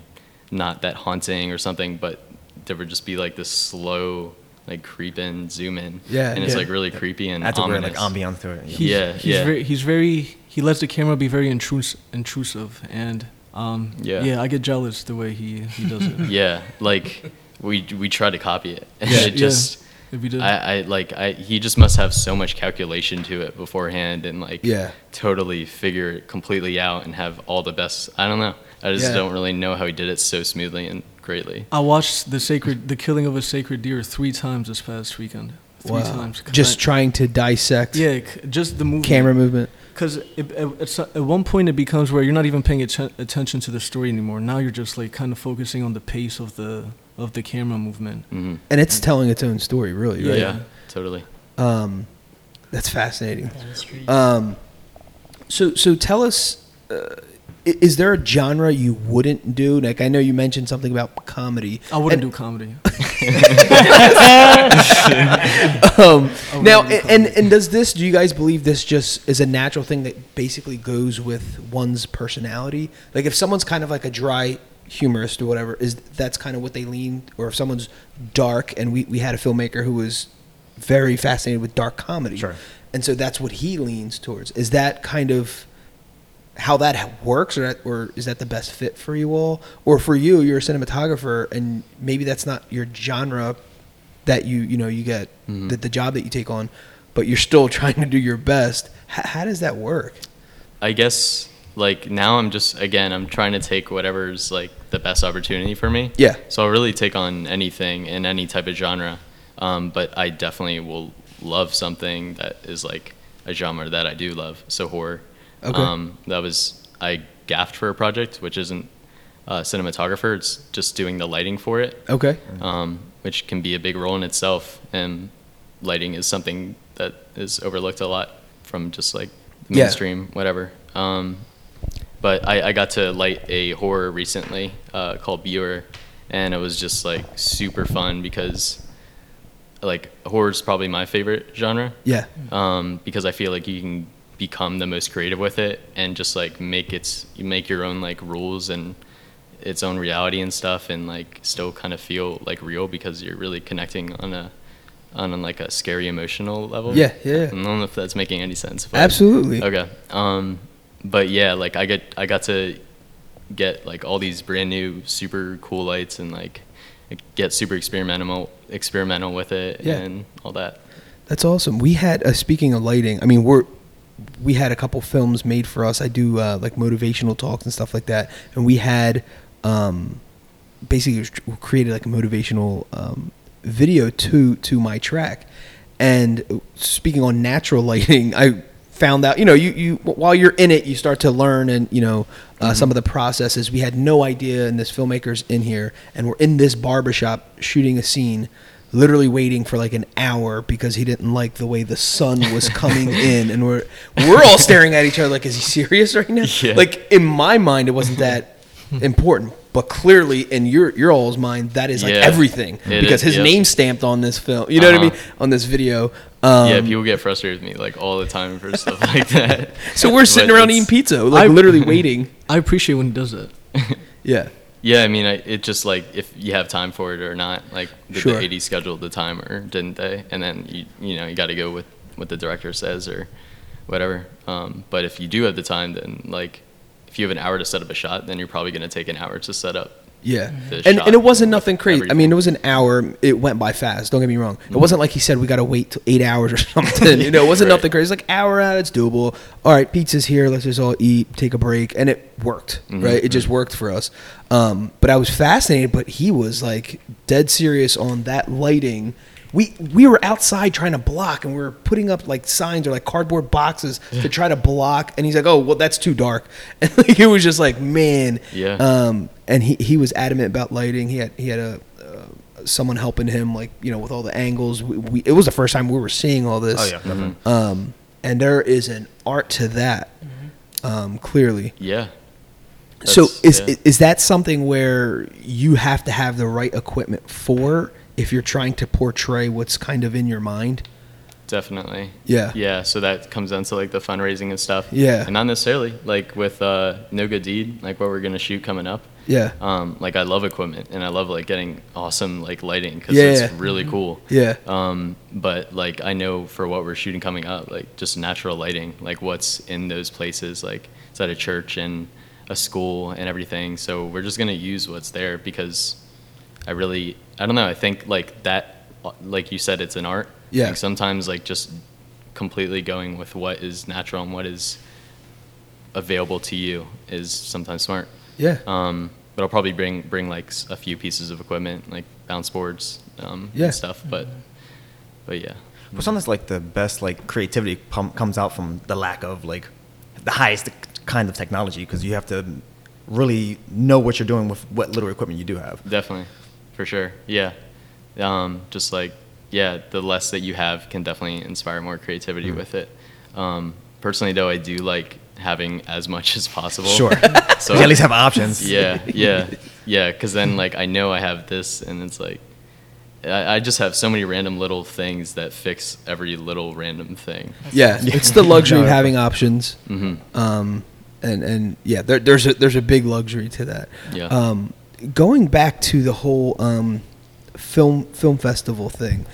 S3: not that haunting or something, but there would just be like this slow like creep in, zoom in.
S1: Yeah,
S3: And it's
S1: yeah.
S3: like really creepy and
S5: That's a weird like ambiance to it.
S2: He's,
S3: Yeah,
S2: he's
S3: yeah.
S2: Very, he's very. He lets the camera be very intrus- intrusive, and um,
S3: Yeah.
S2: yeah, I get jealous the way he he does it.
S3: Yeah, like we we try to copy it. And
S1: Yeah.
S3: it just
S2: If he did,
S3: I, I like I he just must have so much calculation to it beforehand and like
S1: Yeah.
S3: totally figure it completely out and have all the best I don't know. I just
S1: Yeah.
S3: don't really know how he did it so smoothly and greatly.
S2: I watched the sacred, the killing of a sacred deer three times this past weekend. Three
S1: Wow.
S2: times. 'Cause
S1: Just
S2: I-
S1: trying to dissect
S2: yeah, just the movie.
S1: camera movement.
S2: Because at, at one point it becomes where you're not even paying atten- attention to the story anymore. Now you're just like kind of focusing on the pace of the of the camera movement.
S3: hmm
S1: And it's telling its own story, really,
S3: Yeah,
S1: right?
S3: totally.
S1: Um, that's fascinating.
S4: Down the.
S1: Um, so so tell us, uh, i- is there a genre you wouldn't do? Like I know you mentioned something about comedy.
S2: I wouldn't
S1: And-
S2: do comedy.
S1: Um, now,
S2: wouldn't do
S1: and
S2: comedy.
S1: and does this? Do you guys believe this just is a natural thing that basically goes with one's personality? Like if someone's kind of like a dry humorist or whatever, is that's kind of what they lean? Or if someone's dark, and we we had a filmmaker who was very fascinated with dark comedy,
S5: Sure.
S1: and so that's what he leans towards. Is that kind of how that works, or or is that the best fit for you all, or for you, you're a cinematographer, and maybe that's not your genre that you you know you get
S3: Mhm.
S1: the, the job that you take on, but you're still trying to do your best. H- how does that work?
S3: I guess like now I'm just again I'm trying to take whatever's like the best opportunity for me.
S1: Yeah.
S3: So I'll really take on anything in any type of genre, um, but I definitely will love something that is like a genre that I do love. So horror.
S1: Okay.
S3: Um, that was I gaffed for a project which isn't a cinematographer. It's just doing the lighting for it
S1: Okay.
S3: um, which can be a big role in itself. And lighting is something that is overlooked a lot from just like
S1: Yeah.
S3: mainstream, whatever. Um, but I, I got to light a horror recently uh, called Viewer, and it was just like super fun because like horror is probably my favorite genre
S1: Yeah.
S3: um, because I feel like you can become the most creative with it and just like make its you make your own like rules and its own reality and stuff and like still kind of feel like real because you're really connecting on a on a, like a scary emotional level.
S1: Yeah, yeah.
S3: I don't know if that's making any sense.
S1: Absolutely.
S3: Okay. Um, but yeah, like I get I got to get like all these brand new super cool lights and like get super experimental experimental with it
S1: Yeah.
S3: and all that.
S1: That's awesome. We had uh, speaking of lighting. I mean, we're we had a couple films made for us. I do uh, like motivational talks and stuff like that, and we had um, basically created like a motivational um, video to to my track. And speaking on natural lighting, I found out you know you you while you're in it, you start to learn and you know uh, some of the processes. We had no idea, and this filmmaker's in here, and we're in this barbershop shooting a scene literally waiting for like an hour because he didn't like the way the sun was coming in and we're we're all staring at each other like is he serious right now
S3: Yeah.
S1: like in my mind it wasn't that important but clearly in your your all's mind that is like
S3: Yeah.
S1: everything
S3: It
S1: because
S3: is,
S1: his
S3: yep.
S1: name's stamped on this film you know what i mean
S3: Uh-huh.
S1: on this video um,
S3: yeah, people get frustrated with me like all the time for stuff like that.
S1: so we're sitting
S3: But
S1: around eating pizza like
S2: I-
S1: literally waiting
S2: I appreciate when he does that.
S1: yeah
S3: Yeah, I mean, I, it just like if you have time for it or not. Like, did
S1: Sure.
S3: the AD schedule the time or didn't they? And then you you know you got to go with what the director says or whatever. Um, but if you do have the time, then like if you have an hour to set up a shot, then you're probably gonna take an hour to set up.
S1: Yeah, and, and it wasn't nothing crazy. I mean, it was an hour. It went by fast. Don't get me wrong. It
S3: Mhm.
S1: wasn't like he said we got to wait till eight hours or something. You know, it wasn't
S3: Right.
S1: nothing crazy. It's like hour out, it's doable. All right, pizza's here. Let's just all eat, take a break, and it worked.
S3: Mhm.
S1: Right, it just worked for us. Um, but I was fascinated. But he was like dead serious on that lighting. We we were outside trying to block, and we were putting up like signs or like cardboard boxes to try to block. And he's like, "Oh, well, that's too dark." And like it was just like, man.
S3: Yeah.
S1: Um, and he, he was adamant about lighting. He had he had a uh, someone helping him, like you know, with all the angles. We, we, it was the first time we were seeing all this.
S5: Oh yeah, definitely.
S1: Um, and there is an art to that, um, clearly.
S3: Yeah.
S1: so is
S3: yeah.
S1: is that something where you have to have the right equipment for if you're trying to portray what's kind of in your mind?
S3: Definitely.
S1: Yeah.
S3: Yeah. So that comes down to like the fundraising and stuff.
S1: Yeah.
S3: And not necessarily like with uh, No Good Deed, like what we're gonna shoot coming up.
S1: Yeah.
S3: Um, like I love equipment and I love like getting awesome like lighting because
S1: Yeah.
S3: it's really cool.
S1: Yeah.
S3: Um, but like I know for what we're shooting coming up, like just natural lighting, like what's in those places, like it's at a church and a school and everything. So we're just gonna use what's there because I really, I don't know. I think like that, like you said, it's an art.
S1: Yeah.
S3: Like sometimes like just completely going with what is natural and what is available to you is sometimes smart.
S1: Yeah.
S3: Um, but I'll probably bring bring like a few pieces of equipment, like bounce boards, um,
S1: Yeah.
S3: and stuff. But but yeah,
S5: But sometimes like the best like creativity pum- comes out from the lack of like the highest kind of technology because you have to really know what you're doing with what little equipment you do have.
S3: definitely, for sure. Yeah, um, just like yeah, the less that you have can definitely inspire more creativity
S1: Mm-hmm.
S3: with it. Um, personally, though, I do like having as much as possible.
S5: Sure.
S3: So
S5: you at least have options.
S3: yeah, yeah, yeah. Because then, like, I know I have this, and it's like, I, I just have so many random little things that fix every little random thing.
S1: Yeah, it's the luxury of having options.
S3: hmm
S1: Um, and and yeah, there, there's a there's a big luxury to that.
S3: Yeah.
S1: Um, going back to the whole um, film film festival thing,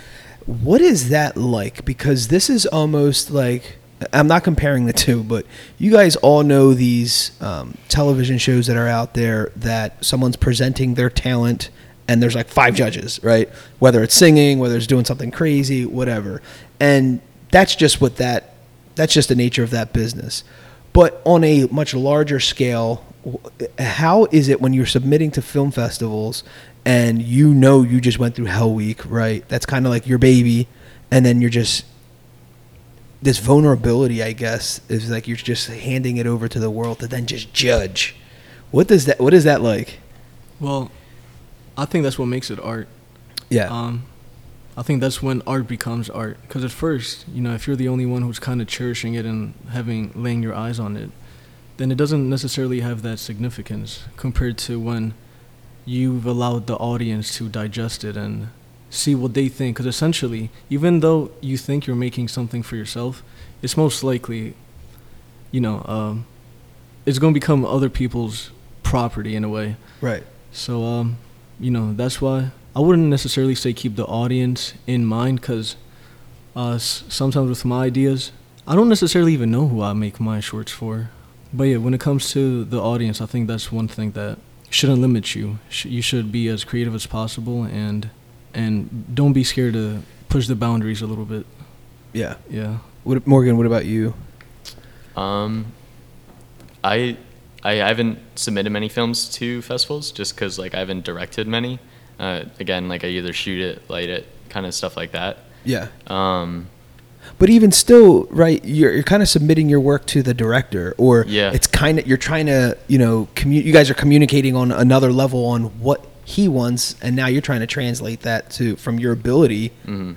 S1: what is that like? Because this is almost like I'm not comparing the two, but you guys all know these um, television shows that are out there that someone's presenting their talent and there's like five judges, right? Whether it's singing, whether it's doing something crazy, whatever. And that's just what that that's just the nature of that business. But on a much larger scale, how is it when you're submitting to film festivals and you know you just went through Hell Week, right? That's kind of like your baby, and then you're just this vulnerability, I guess, is like you're just handing it over to the world to then just judge. What does that? What is that like?
S2: Well, I think that's what makes it art.
S1: Yeah.
S2: Um, I think that's when art becomes art. Because at first, you know, if you're the only one who's kind of cherishing it and having laying your eyes on it, then it doesn't necessarily have that significance compared to when you've allowed the audience to digest it and see what they think. Because essentially, even though you think you're making something for yourself, it's most likely, you know, um, it's going to become other people's property in a way.
S1: right.
S2: So, um, you know, that's why I wouldn't necessarily say keep the audience in mind because uh, s- sometimes with my ideas, I don't necessarily even know who I make my shorts for. But yeah, when it comes to the audience, I think that's one thing that shouldn't limit you. You should be as creative as possible and and don't be scared to push the boundaries a little bit.
S1: Yeah.
S2: Yeah.
S1: What, Morgan? What about you?
S3: Um, I I haven't submitted many films to festivals just because like I haven't directed many. Uh, again, like I either shoot it, light it, kind of stuff like that.
S1: Yeah.
S3: Um,
S1: But even still, right? You're, you're kind of submitting your work to the director, or
S3: Yeah.
S1: it's kind of you're trying to, you know, commu- You guys are communicating on another level on what he wants, and now you're trying to translate that to from your ability,
S3: mhm.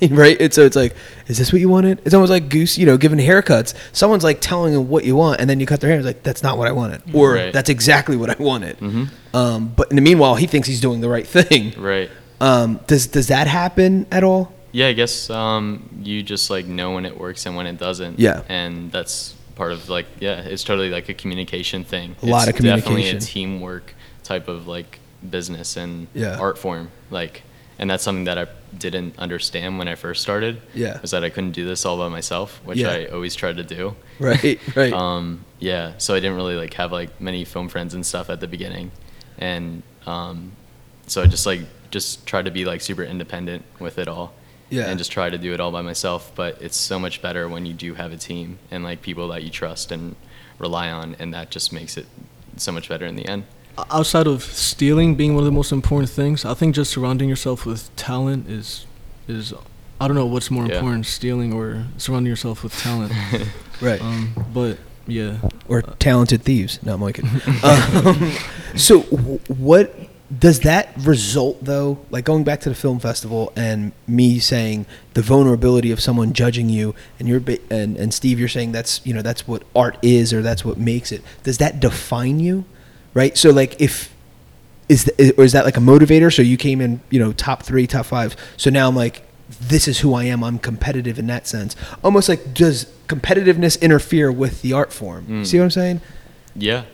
S1: right? And so it's like, is this what you wanted? It's almost like Goose, you know, giving haircuts. Someone's like telling him what you want, and then you cut their hair. It's like that's not what I wanted, or
S3: Right.
S1: that's exactly what I wanted.
S3: Mhm.
S1: Um, but in the meanwhile, he thinks he's doing the right thing.
S3: Right.
S1: Um, does does that happen at all?
S3: Yeah, I guess um, you just like know when it works and when it doesn't.
S1: Yeah.
S3: And that's part of like yeah, it's totally like a communication thing.
S1: A lot of communication.
S3: Definitely a teamwork type of like business and
S1: Yeah.
S3: art form. Like, and that's something that I didn't understand when I first started.
S1: Yeah.
S3: Was that I couldn't do this all by myself, which
S1: Yeah.
S3: I always tried to do.
S1: Right, right.
S3: Um, yeah, so I didn't really like have like many film friends and stuff at the beginning, and um, so I just like just tried to be like super independent with it all.
S1: Yeah.
S3: And just try to do it all by myself, but it's so much better when you do have a team and like people that you trust and rely on, and that just makes it so much better in the end.
S2: Outside of stealing being one of the most important things, I think just surrounding yourself with talent is is I don't know what's more
S3: Yeah.
S2: important, stealing or surrounding yourself with talent.
S1: right.
S2: um, but yeah,
S1: or talented thieves. No, I'm like, um, so w- what does that result though? Like going back to the film festival and me saying the vulnerability of someone judging you, and you're and and Steve, you're saying that's you know that's what art is or that's what makes it. Does that define you? Right. So like if is th- or is that like a motivator? So you came in, you know, top three, top five. So now I'm like, this is who I am. I'm competitive in that sense. Almost like does competitiveness interfere with the art form?
S3: Mm.
S1: See what I'm saying?
S3: Yeah,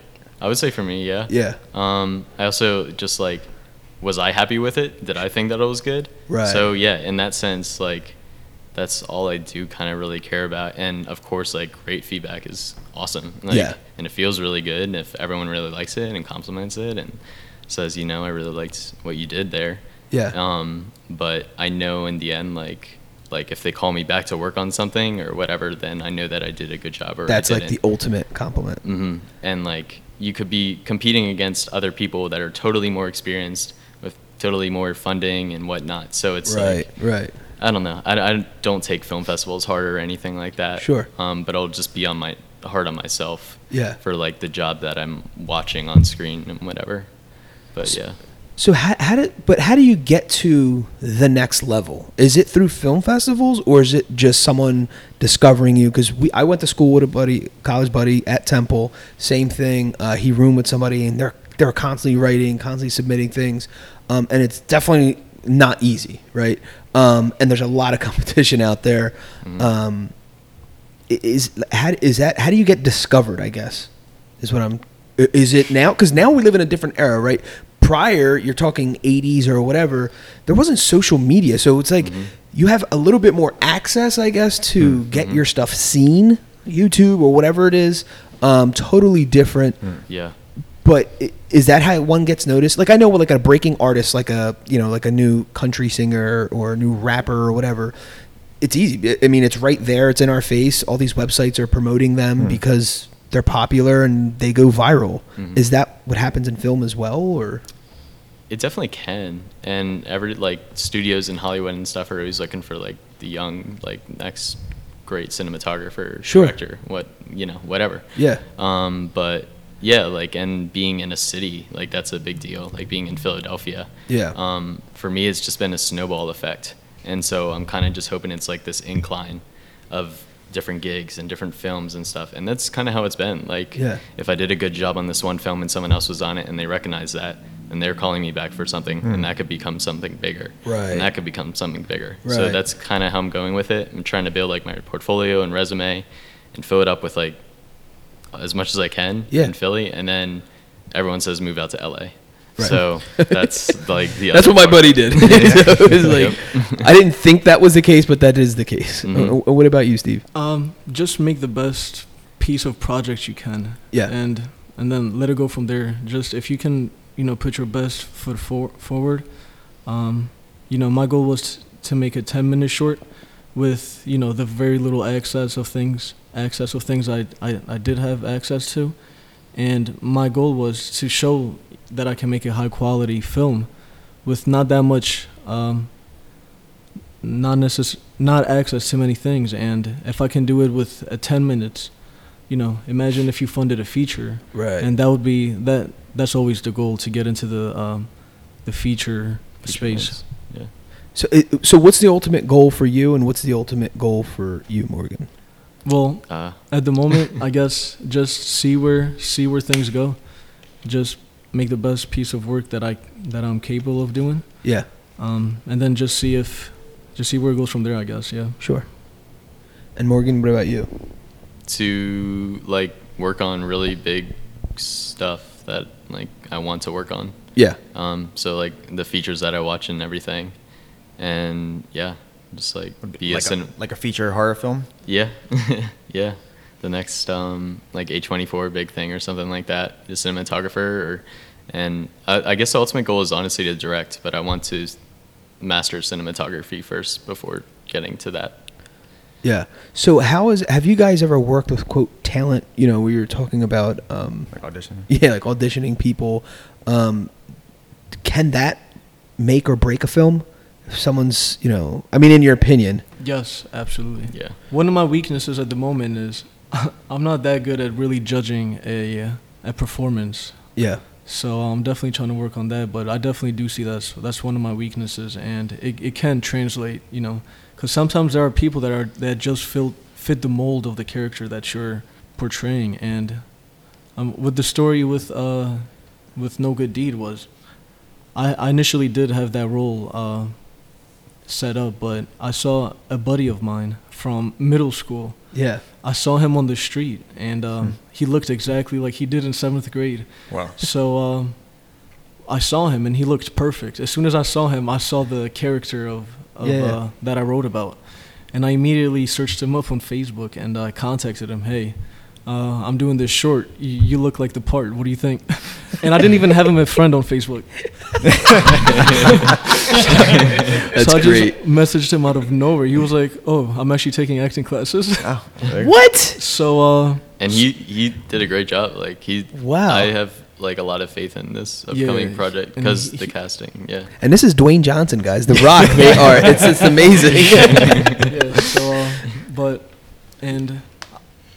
S3: I would say for me, yeah.
S1: Yeah.
S3: Um, I also just like, was I happy with it? Did I think that it was good?
S1: Right.
S3: So yeah, in that sense, like, that's all I do kind of really care about. And of course, like, great feedback is awesome. Like,
S1: Yeah.
S3: And it feels really good. And if everyone really likes it and compliments it and says, you know, I really liked what you did there.
S1: Yeah.
S3: Um, but I know in the end, like, like if they call me back to work on something or whatever, then I know that I did a good job. Or
S1: That's like the ultimate compliment.
S3: hmm And like you could be competing against other people that are totally more experienced with totally more funding and whatnot. So it's
S1: right.
S3: like
S1: right.
S3: I don't know. I, I don't take film festivals hard or anything like that.
S1: Sure.
S3: Um, but I'll just be on my hard on myself.
S1: Yeah.
S3: For like the job that I'm watching on screen and whatever. But yeah.
S1: So how, how did but how do you get to the next level? Is it through film festivals or is it just someone discovering you? Because we I went to school with a buddy, college buddy at Temple. Same thing. Uh, he roomed with somebody and they're they're constantly writing, constantly submitting things, um, and it's definitely not easy, right? Um, and there's a lot of competition out there.
S3: Mhm.
S1: Um, is how is that? How do you get discovered? I guess is what I'm. Is it now? Because now we live in a different era, right? Prior, you're talking 80s or whatever. There wasn't social media, so it's like you have a little bit more access, I guess, to get your stuff seen, YouTube or whatever it is. Um, totally different.
S3: Yeah.
S1: But is that how one gets noticed? Like I know, like a breaking artist, like a you know, like a new country singer or a new rapper or whatever. It's easy. I- mean, it's right there. It's in our face. All these websites are promoting them because they're popular and they go viral.
S3: Mhm.
S1: Is that what happens in film as well, or
S3: It definitely can, and every like studios in Hollywood and stuff are always looking for like the young, like next great cinematographer,
S1: Sure.
S3: director, what you know, whatever.
S1: yeah,
S3: Um, but yeah, like and being in a city, like that's a big deal. Like being in Philadelphia.
S1: Yeah.
S3: Um, for me, it's just been a snowball effect, and so I'm kind of just hoping it's like this incline of different gigs and different films and stuff, and that's kind of how it's been. Like,
S1: Yeah.
S3: if I did a good job on this one film and someone else was on it and they recognize that, and they're calling me back for something, and that could become something bigger.
S1: Right.
S3: And that could become something bigger.
S1: Right.
S3: So that's kind of how I'm going with it. I'm trying to build like my portfolio and resume, and fill it up with like as much as I can
S1: Yeah.
S3: in Philly, and then everyone says move out to LA.
S1: Right.
S3: So that's like the.
S1: that's
S3: other
S1: what my
S3: part.
S1: buddy did. so it was like, I didn't think that was the case, but that is the case.
S3: Mhm.
S1: Uh, what about you, Steve?
S2: Um, just make the best piece of project you can.
S1: Yeah.
S2: And and then let it go from there. Just if you can, you know, put your best foot for, forward. Um, you know, my goal was to make a 10 minute short with, you know, the very little access of things, access of things I, I, I did have access to. And my goal was to show that I can make a high quality film with not that much um, not necess- not access to many things and if i can do it with a 10 minutes you know imagine if you funded a feature
S1: Right.
S2: and that would be that that's always the goal to get into the um the feature space
S3: Yeah.
S1: so, it, so what's the ultimate goal for you, and what's the ultimate goal for you, Morgan?
S2: well
S3: Uh,
S2: at the moment i guess just see where see where things go just make the best piece of work that i that i'm capable of doing
S1: Yeah,
S2: um and then just see if just see where it goes from there i guess yeah
S1: sure. And Morgan, what about you?
S3: To like work on really big stuff that like I want to work on.
S1: Yeah,
S3: Um, so like the features that I watch and everything, and yeah, just like be a, cin-
S5: a, like a feature horror film.
S3: yeah, yeah, the next um like A24 big thing or something like that, the cinematographer or, and I, I guess the ultimate goal is honestly to direct, but I want to master cinematography first before getting to that.
S1: Yeah. So, how is have you guys ever worked with quote talent? You know, where you're talking about, um,
S5: Like audition.
S1: yeah, like auditioning people. Um, can that make or break a film? If someone's, you know, I mean, in your opinion,
S2: yes absolutely
S3: Yeah.
S2: One of my weaknesses at the moment is I'm not that good at really judging a uh, a performance.
S1: yeah,
S2: So I'm definitely trying to work on that, but I definitely do see that's that's one of my weaknesses, and it, it can translate, you know, because sometimes there are people that are that just fit fit the mold of the character that you're portraying, and um, with the story with uh with No Good Deed was, I, I initially did have that role uh, set up, but I saw a buddy of mine from middle school
S1: yeah,
S2: I saw him on the street, and um, he looked exactly like he did in seventh grade.
S5: Wow.
S2: So um, I saw him, and he looked perfect. As soon as I saw him, I saw the character of, of
S1: Yeah.
S2: uh, that I wrote about, and I immediately searched him up on Facebook, and I contacted him. Hey, uh, I'm doing this short. You, you look like the part. What do you think? and I didn't even have him a friend on Facebook.
S1: That's
S2: so I
S1: great.
S2: just messaged him out of nowhere. He was like, "Oh, I'm actually taking acting classes."
S5: There-
S1: What?
S2: so uh,
S3: And he he did a great job. Like he
S1: Wow.
S3: I have like a lot of faith in this upcoming
S2: Yeah,
S3: project because the casting. Yeah.
S1: And this is Dwayne Johnson, guys. The Rock. They are. It's it's amazing.
S2: yeah, so, uh, but, and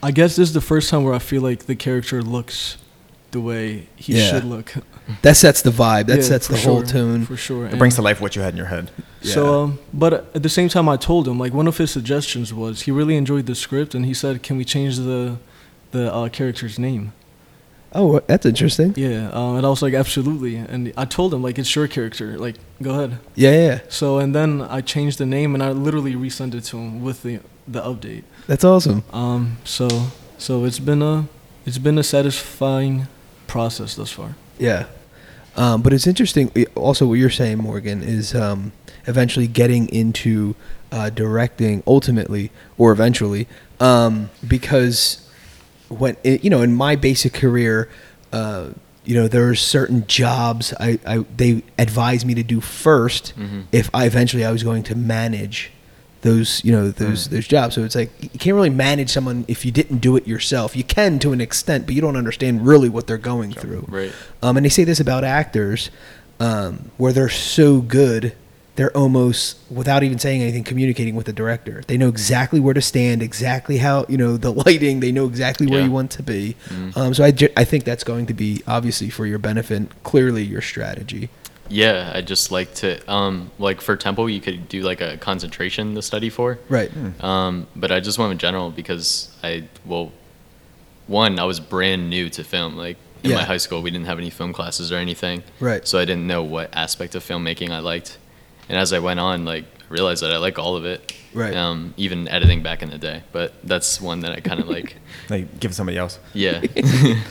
S2: I guess this is the first time where I feel like the character looks the way he
S1: Yeah.
S2: should look.
S1: that sets the vibe. That
S2: Yeah,
S1: sets
S2: for
S1: the whole
S2: sure,
S1: tune.
S2: For sure.
S5: It brings to life what you had in your head.
S2: So, um, but at the same time, I told him, like, one of his suggestions was he really enjoyed the script and he said, can we change the, the uh, character's name?
S1: Oh, that's interesting.
S2: Yeah, um, and I was like, absolutely. And I told him, like, it's your character. Like, go ahead.
S1: Yeah, yeah.
S2: So, and then I changed the name and I literally resent it to him with the, the update.
S1: That's awesome.
S2: Um, so so it's been a it's been a satisfying process thus far.
S1: Yeah. Um, but it's interesting. Also, what you're saying, Morgan, is um, eventually getting into uh, directing ultimately, or eventually, um, because when i you know, in my basic career, uh, you know, there are certain jobs I, I they advised me to do 1st
S3: Mhm.
S1: if I eventually I was going to manage those you know those those jobs. So it's like you can't really manage someone if you didn't do it yourself. You can to an extent, but you don't understand really what they're going through.
S3: Right.
S1: Um, and they say this about actors, um, where they're so good, they're almost without even saying anything, communicating with the director. They know exactly where to stand, exactly how you know the lighting. They know exactly where
S3: Yeah.
S1: you want to be.
S3: Mm.
S1: Um, so I, ju- I think that's going to be obviously for your benefit. Clearly, your strategy.
S3: Yeah, I just like to um like for Temple you could do like a concentration to study for.
S1: Right.
S3: Um, but I just went in general because I well, one I was brand new to film. Like in
S1: Yeah.
S3: my high school, we didn't have any film classes or anything.
S1: Right.
S3: So I didn't know what aspect of filmmaking I liked, and as I went on, like realized that I like all of it.
S1: Right.
S3: Um, even editing back in the day, but that's one that I kind of like.
S5: Like give somebody else.
S3: Yeah.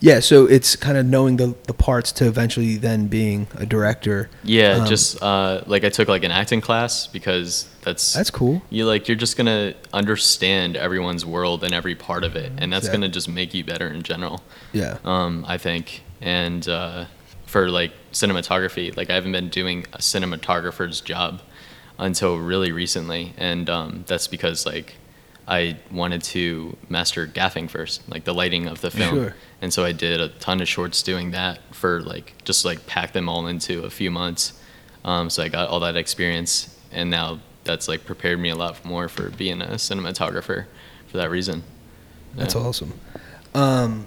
S1: Yeah. So it's kind of knowing the the parts to eventually then being a director.
S3: Yeah,
S1: Um,
S3: just uh, like I took like an acting class because that's
S1: That's cool.
S3: You like you're just gonna understand everyone's world and every part of it, and that's
S1: Yeah.
S3: gonna just make you better in general.
S1: Yeah.
S3: Um, I think, and uh, for like cinematography, like I haven't been doing a cinematographer's job until really recently, and um, that's because like I wanted to master gaffing first, like the lighting of the film.
S1: Sure.
S3: And so I did a ton of shorts doing that for like just like pack them all into a few months. Um, so I got all that experience, and now that's like prepared me a lot more for being a cinematographer for that reason.
S1: That's
S3: Yeah.
S1: awesome. Um,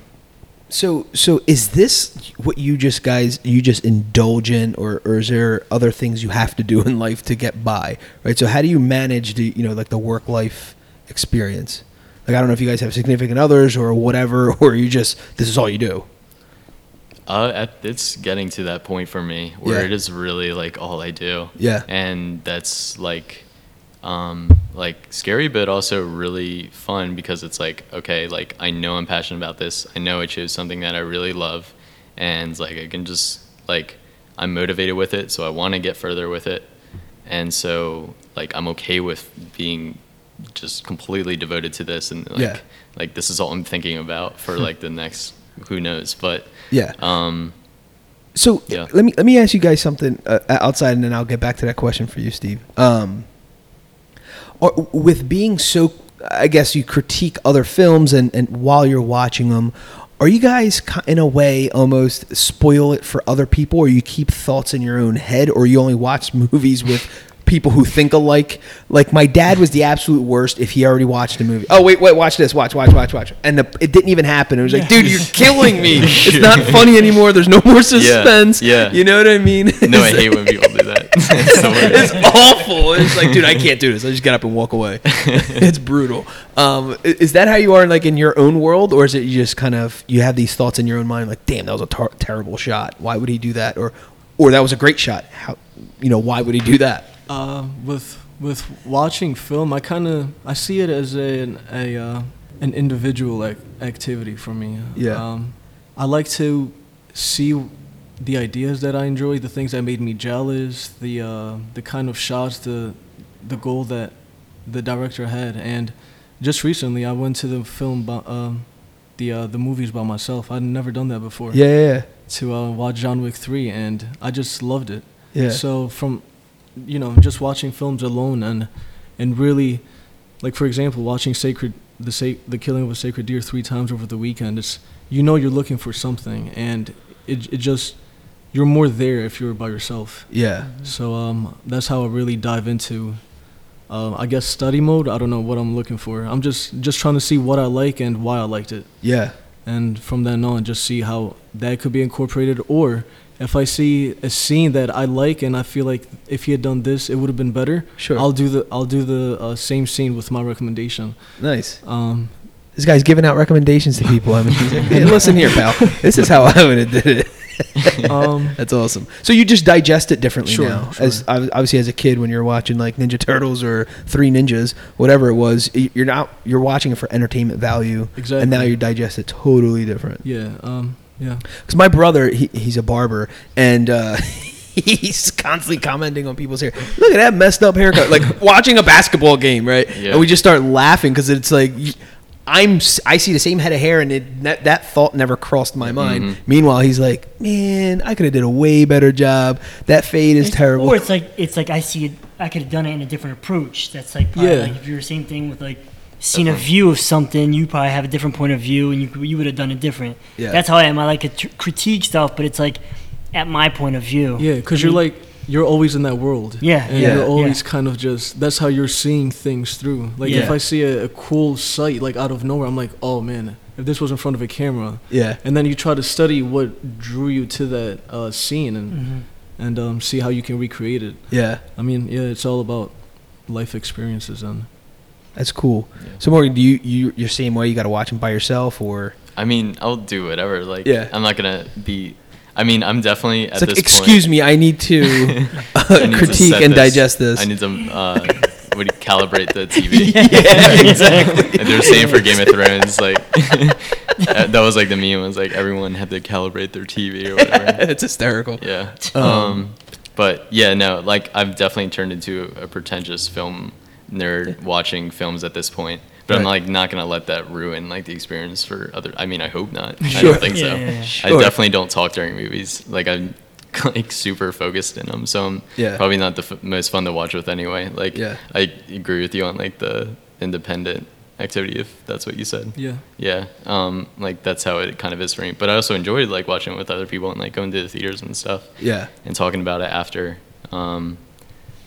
S1: so so is this what you just guys you just indulge in, or or is there other things you have to do in life to get by? Right. So how do you manage the you know like the work life experience? Like I don't know if you guys have significant others or whatever, or you just this is all you do.
S3: Uh, it's getting to that point for me where
S1: Yeah.
S3: it is really like all I do.
S1: Yeah.
S3: And that's like, um, like scary, but also really fun because it's like, okay, like I know I'm passionate about this. I know I chose something that I really love, and like I can just like I'm motivated with it, so I want to get further with it, and so like I'm okay with being just completely devoted to this, and like
S1: Yeah.
S3: like this is all I'm thinking about for like the next who knows, but
S1: Yeah.
S3: um,
S1: So
S3: Yeah.
S1: let me let me ask you guys something uh, outside, and then I'll get back to that question for you, Steve. Um, or, with being so, I guess you critique other films, and, and while you're watching them, are you guys in a way almost spoil it for other people, or you keep thoughts in your own head, or you only watch movies with people who think alike? Like my dad was the absolute worst if he already watched a movie. Oh wait, wait, watch this, watch, watch, watch, watch, and the, it didn't even happen. It was like, dude, you're killing me. It's not funny anymore. There's no more suspense.
S3: yeah. yeah.
S1: You know what I mean?
S3: no, I hate when people do that. It's
S1: it's awful. It's like, dude, I can't do this. I just get up and walk away. it's brutal. Um, is that how you are, like in your own world, or is it you just kind of you have these thoughts in your own mind, like, damn, that was a tar- terrible shot. Why would he do that? Or, or that was a great shot. How, you know, why would he do that?
S2: Uh, with with watching film, I kind of I see it as a a uh, an individual ac- activity for me.
S1: Yeah.
S2: Um, I like to see the ideas that I enjoy, the things that made me jealous, the uh, the kind of shots, the the goal that the director had, and just recently I went to the film, by, um, the uh, the movies by myself. I'd never done that before.
S1: Yeah, yeah,
S2: To uh, watch John Wick three, and I just loved it.
S1: yeah.
S2: So from, you know, just watching films alone and and really, like for example, watching Sacred the sa- the Killing of a Sacred Deer three times over the weekend. It's you know you're looking for something, and it it just you're more there if you're by yourself.
S1: yeah.
S2: So um, that's how I really dive into. Uh, I guess study mode. I don't know what I'm looking for. I'm just just trying to see what I like and why I liked it
S1: Yeah.
S2: And from then on just see how that could be incorporated or if i see a scene that i like and i feel like if he had done this it would have been better
S1: Sure.
S2: i'll do the i'll do the uh, same scene with my recommendation
S1: Nice.
S2: um,
S1: This guy's giving out recommendations to people. I mean, he's like, hey, listen here, pal. This is how I would have did it.
S2: um,
S1: That's awesome. So you just digest it differently
S2: Sure,
S1: now.
S2: sure.
S1: As obviously as a kid when you're watching like Ninja Turtles or Three Ninjas, whatever it was, you're not you're watching it for entertainment value.
S2: Exactly.
S1: And now you digest it totally different.
S2: yeah um, yeah
S1: Because my brother, he, he's a barber, and uh, he's constantly commenting on people's hair. Look at that messed up haircut. Like watching a basketball game, right?
S3: Yeah.
S1: And we just start laughing because it's like. Y- I'm s- I see the same head of hair, and it, that that thought never crossed my mind.
S3: Mhm.
S1: Meanwhile, he's like, man, I could have did a way better job. That fade is
S4: It's-
S1: terrible.
S4: Or it's like it's like I see it. I could have done it in a different approach. That's like probably
S2: Yeah.
S4: like if you're the same thing with like seeing a view of something, you probably have a different point of view, and you you would have done it different.
S1: Yeah.
S4: That's how I am. I like to tr- critique stuff, but it's like at my point of view.
S2: Yeah, because
S4: I
S2: you're like you're always in that world.
S4: Yeah,
S2: and
S1: yeah,
S2: you're always
S4: yeah.
S2: kind of just that's how you're seeing things through. Like if I see a, a cool sight like out of nowhere, I'm like, oh man, if this was in front of a camera,
S1: yeah,
S2: and then you try to study what drew you to that uh, scene and
S4: mhm.
S2: and um, see how you can recreate it.
S1: yeah,
S2: I mean, yeah, it's all about life experiences and
S1: that's cool.
S3: Yeah.
S1: So Morgan, do you you you're same way? You got to watch them by yourself, or
S3: I mean, I'll do whatever. Like,
S1: Yeah.
S3: I'm not gonna be. I mean, I'm definitely at
S1: it's like,
S3: this
S1: excuse
S3: point,
S1: me, I need to
S3: I
S1: uh,
S3: need
S1: critique
S3: set
S1: and
S3: this-
S1: digest this.
S3: I need to uh, you, calibrate the TV.
S1: yeah, exactly.
S3: And they're saying for Game of Thrones, like that was like the meme was like everyone had to calibrate their TV or whatever.
S1: it's hysterical.
S3: Yeah.
S1: Um,
S3: Um, but yeah, no, like I've definitely turned into a pretentious film nerd watching films at this point. But I'm like not gonna let that ruin like the experience for other. I mean, I hope not. I
S1: Sure.
S3: don't think so.
S4: Yeah, yeah, yeah.
S3: I definitely don't talk during movies. Like I'm like super focused in them, so I'm
S1: Yeah.
S3: probably not the f- most fun to watch with anyway. Like
S1: Yeah.
S3: I agree with you on like the independent activity if that's what you said.
S2: yeah.
S3: Yeah, um, like that's how it kind of is for me. But I also enjoyed like watching it with other people and like going to the theaters and stuff
S1: Yeah,
S3: and talking about it after. Um,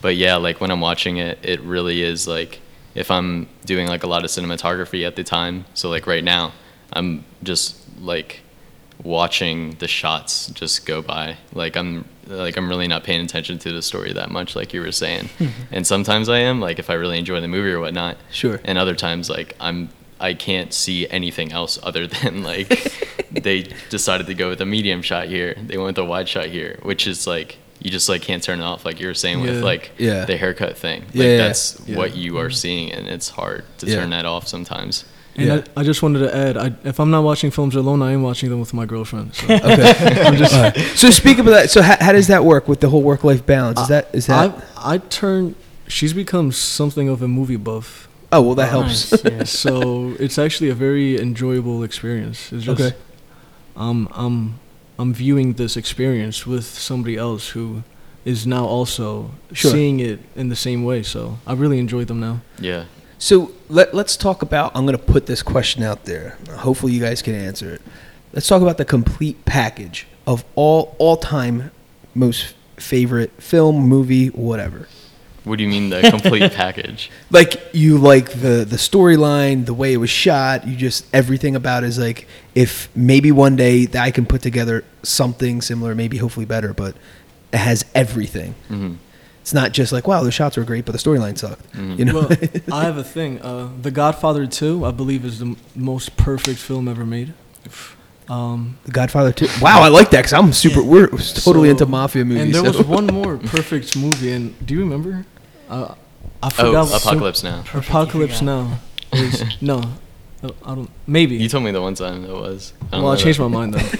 S3: but yeah, like when I'm watching it, it really is like if I'm doing like a lot of cinematography at the time. So like right now, I'm just like watching the shots just go by. Like I'm like I'm really not paying attention to the story that much, like you were saying. and sometimes I am, like if I really enjoy the movie or whatnot.
S1: Sure.
S3: And other times, like I'm I can't see anything else other than like they decided to go with a medium shot here. They went with a wide shot here, which is like you just like can't turn it off, like you were saying with like
S1: Yeah.
S3: the haircut thing. Like
S1: Yeah, yeah,
S3: that's
S2: yeah.
S3: what you are seeing, and it's hard to
S1: Yeah.
S3: turn that off sometimes.
S2: And
S1: Yeah.
S2: I, I just wanted to add, I, if I'm not watching films alone, I am watching them with my girlfriend. So.
S1: Okay. All right. So speak about that. So how, how does that work with the whole work life balance? Is that is that?
S2: I I turn. She's become something of a movie buff.
S1: oh well, that helps.
S4: Nice, yeah.
S2: so it's actually a very enjoyable experience. It's just
S1: Okay.
S2: um I'm I'm viewing this experience with somebody else who is now also
S1: Sure.
S2: seeing it in the same way. So I really enjoy them now.
S3: Yeah.
S1: So let let's talk about. I'm going to put this question out there. Hopefully, you guys can answer it. Let's talk about the complete package of all all time most favorite film, movie, whatever.
S3: What do you mean the complete package?
S1: Like you like the the storyline, the way it was shot. You just everything about it is like if maybe one day that I can put together something similar, maybe hopefully better, but it has everything.
S3: hmm
S1: It's not just like wow, the shots were great, but the storyline sucked.
S3: Mhm.
S1: You know?
S2: Well, I have a thing. Uh, the Godfather 2, I believe, is the m- most perfect film ever made. Um,
S1: The Godfather 2. Wow, I like that because I'm super. We're totally
S2: So-
S1: into mafia movies.
S2: And there
S1: so-
S2: was one more perfect movie, and do you remember? Uh, I
S3: Oh,
S2: forgot. what-
S3: Apocalypse Now.
S4: Perfect,
S2: Apocalypse
S4: forgot.
S2: Now. Is, no, Uh, I don't. Maybe.
S3: You told me the one time it was. I
S2: well, I changed
S3: that.
S2: my mind though.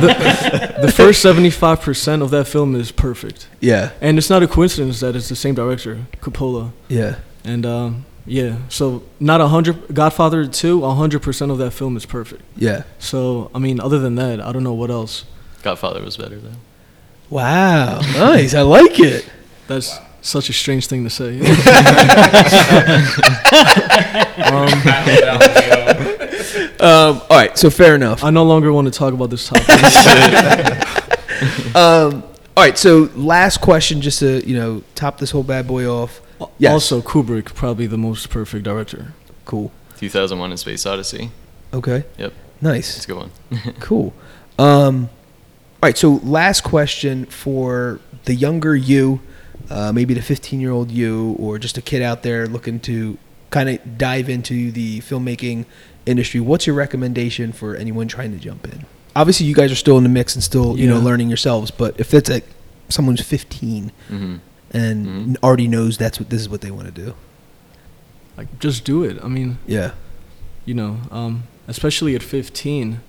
S2: the, the first seventy-five percent of that film is perfect,
S1: yeah,
S2: and it's not a coincidence that it's the same director, Coppola.
S1: yeah,
S2: And um, yeah, so not a hundred. Godfather two, a hundred percent of that film is perfect.
S1: yeah.
S2: So I mean, other than that, I don't know what else.
S3: Godfather was better though.
S1: Wow, nice. I like it.
S2: That's such a strange thing to say.
S1: Um, all right, so fair enough.
S2: I no longer want to talk about this topic.
S1: Um, all right, so last question, just to you know top this whole bad boy off. Yes.
S2: Also, Kubrick, probably the most perfect director.
S1: Cool.
S3: 2001: A Space Odyssey.
S1: Okay.
S3: Yep,
S1: Nice.
S3: it's a good one.
S1: Cool. Um, all right, so last question for the younger you, uh, maybe the 15 year old you, or just a kid out there looking to kind of dive into the filmmaking industry. What's your recommendation for anyone trying to jump in? Obviously, you guys are still in the mix and still, you know, learning yourselves. But if it's like someone's 15
S3: hmm
S1: and
S3: Mhm.
S1: already knows that's what this is what they want to do,
S2: Like, just do it. I mean,
S1: yeah,
S2: you know, um, especially at 15.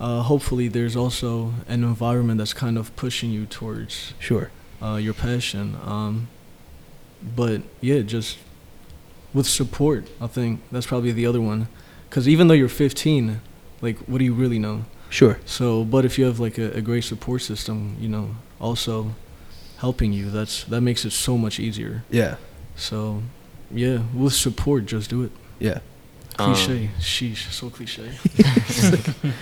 S2: Uh, hopefully, there's also an environment that's kind of pushing you towards
S1: sure,
S2: uh, your passion. Um, but yeah, just with support, I think that's probably the other one. Because even though you're 15, like, what do you really know?
S1: Sure.
S2: So, but if you have like a, a great support system, you know, also helping you, that's that makes it so much easier.
S1: Yeah.
S2: So, yeah, with support, just do it.
S1: Yeah.
S3: Um,
S2: Cliche, sheesh, so cliche.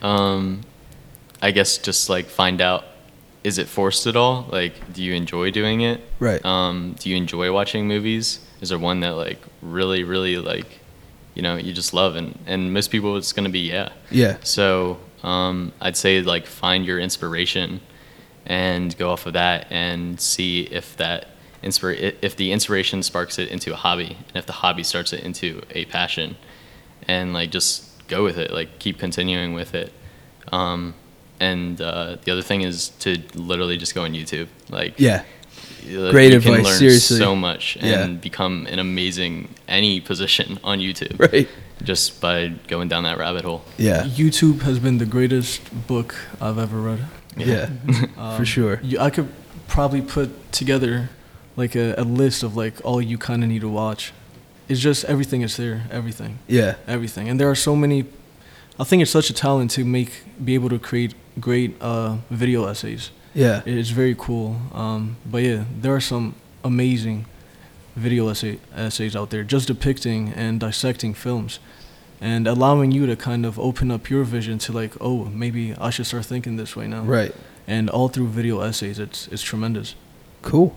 S3: Um, I guess just like find out is it forced at all? Like, do you enjoy doing it?
S1: Right.
S3: Um, do you enjoy watching movies? Is there one that like really, really like, you know, you just love? And and most people, it's gonna be yeah.
S1: Yeah.
S3: So um, I'd say like find your inspiration and go off of that and see if that inspira- if the inspiration sparks it into a hobby and if the hobby starts it into a passion and like just go with it like keep continuing with it um, and uh, the other thing is to literally just go on YouTube like
S1: Yeah.
S3: uh,
S1: Great
S3: you can
S1: advice,
S3: learn
S1: seriously.
S3: so much
S1: Yeah.
S3: and become an amazing any position on YouTube
S1: Right.
S3: just by going down that rabbit hole
S1: Yeah.
S2: YouTube has been the greatest book I've ever read.
S1: Yeah. For
S2: Um,
S1: sure.
S2: You, I could probably put together like a, a list of like all you kind of need to watch. It's just everything is there, everything,
S1: Yeah.
S2: everything, and there are so many. I think it's such a talent to make be able to create great uh, video essays.
S1: Yeah.
S2: It's very cool. Um, but yeah, there are some amazing video essay, essays out there just depicting and dissecting films and allowing you to kind of open up your vision to like, oh, maybe I should start thinking this way now.
S1: Right.
S2: And all through video essays, it's it's tremendous.
S1: Cool.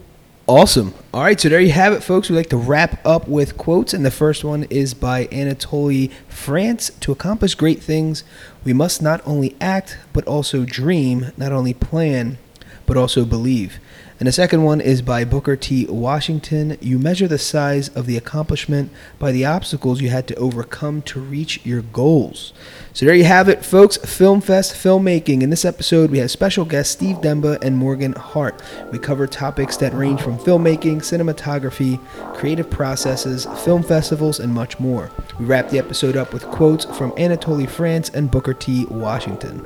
S1: Awesome. All right, so there you have it, folks. We like to wrap up with quotes, and the first one is by Anatole France. To accomplish great things, we must not only act, but also dream, not only plan, but also believe. And the second one is by Booker T. Washington. You measure the size of the accomplishment by the obstacles you had to overcome to reach your goals. So there you have it, folks. Film Fest filmmaking. In this episode, we have special guests Steve Demba and Morgan Hart. We cover topics that range from filmmaking, cinematography, creative processes, film festivals, and much more. We wrap the episode up with quotes from Anatole France and Booker T. Washington.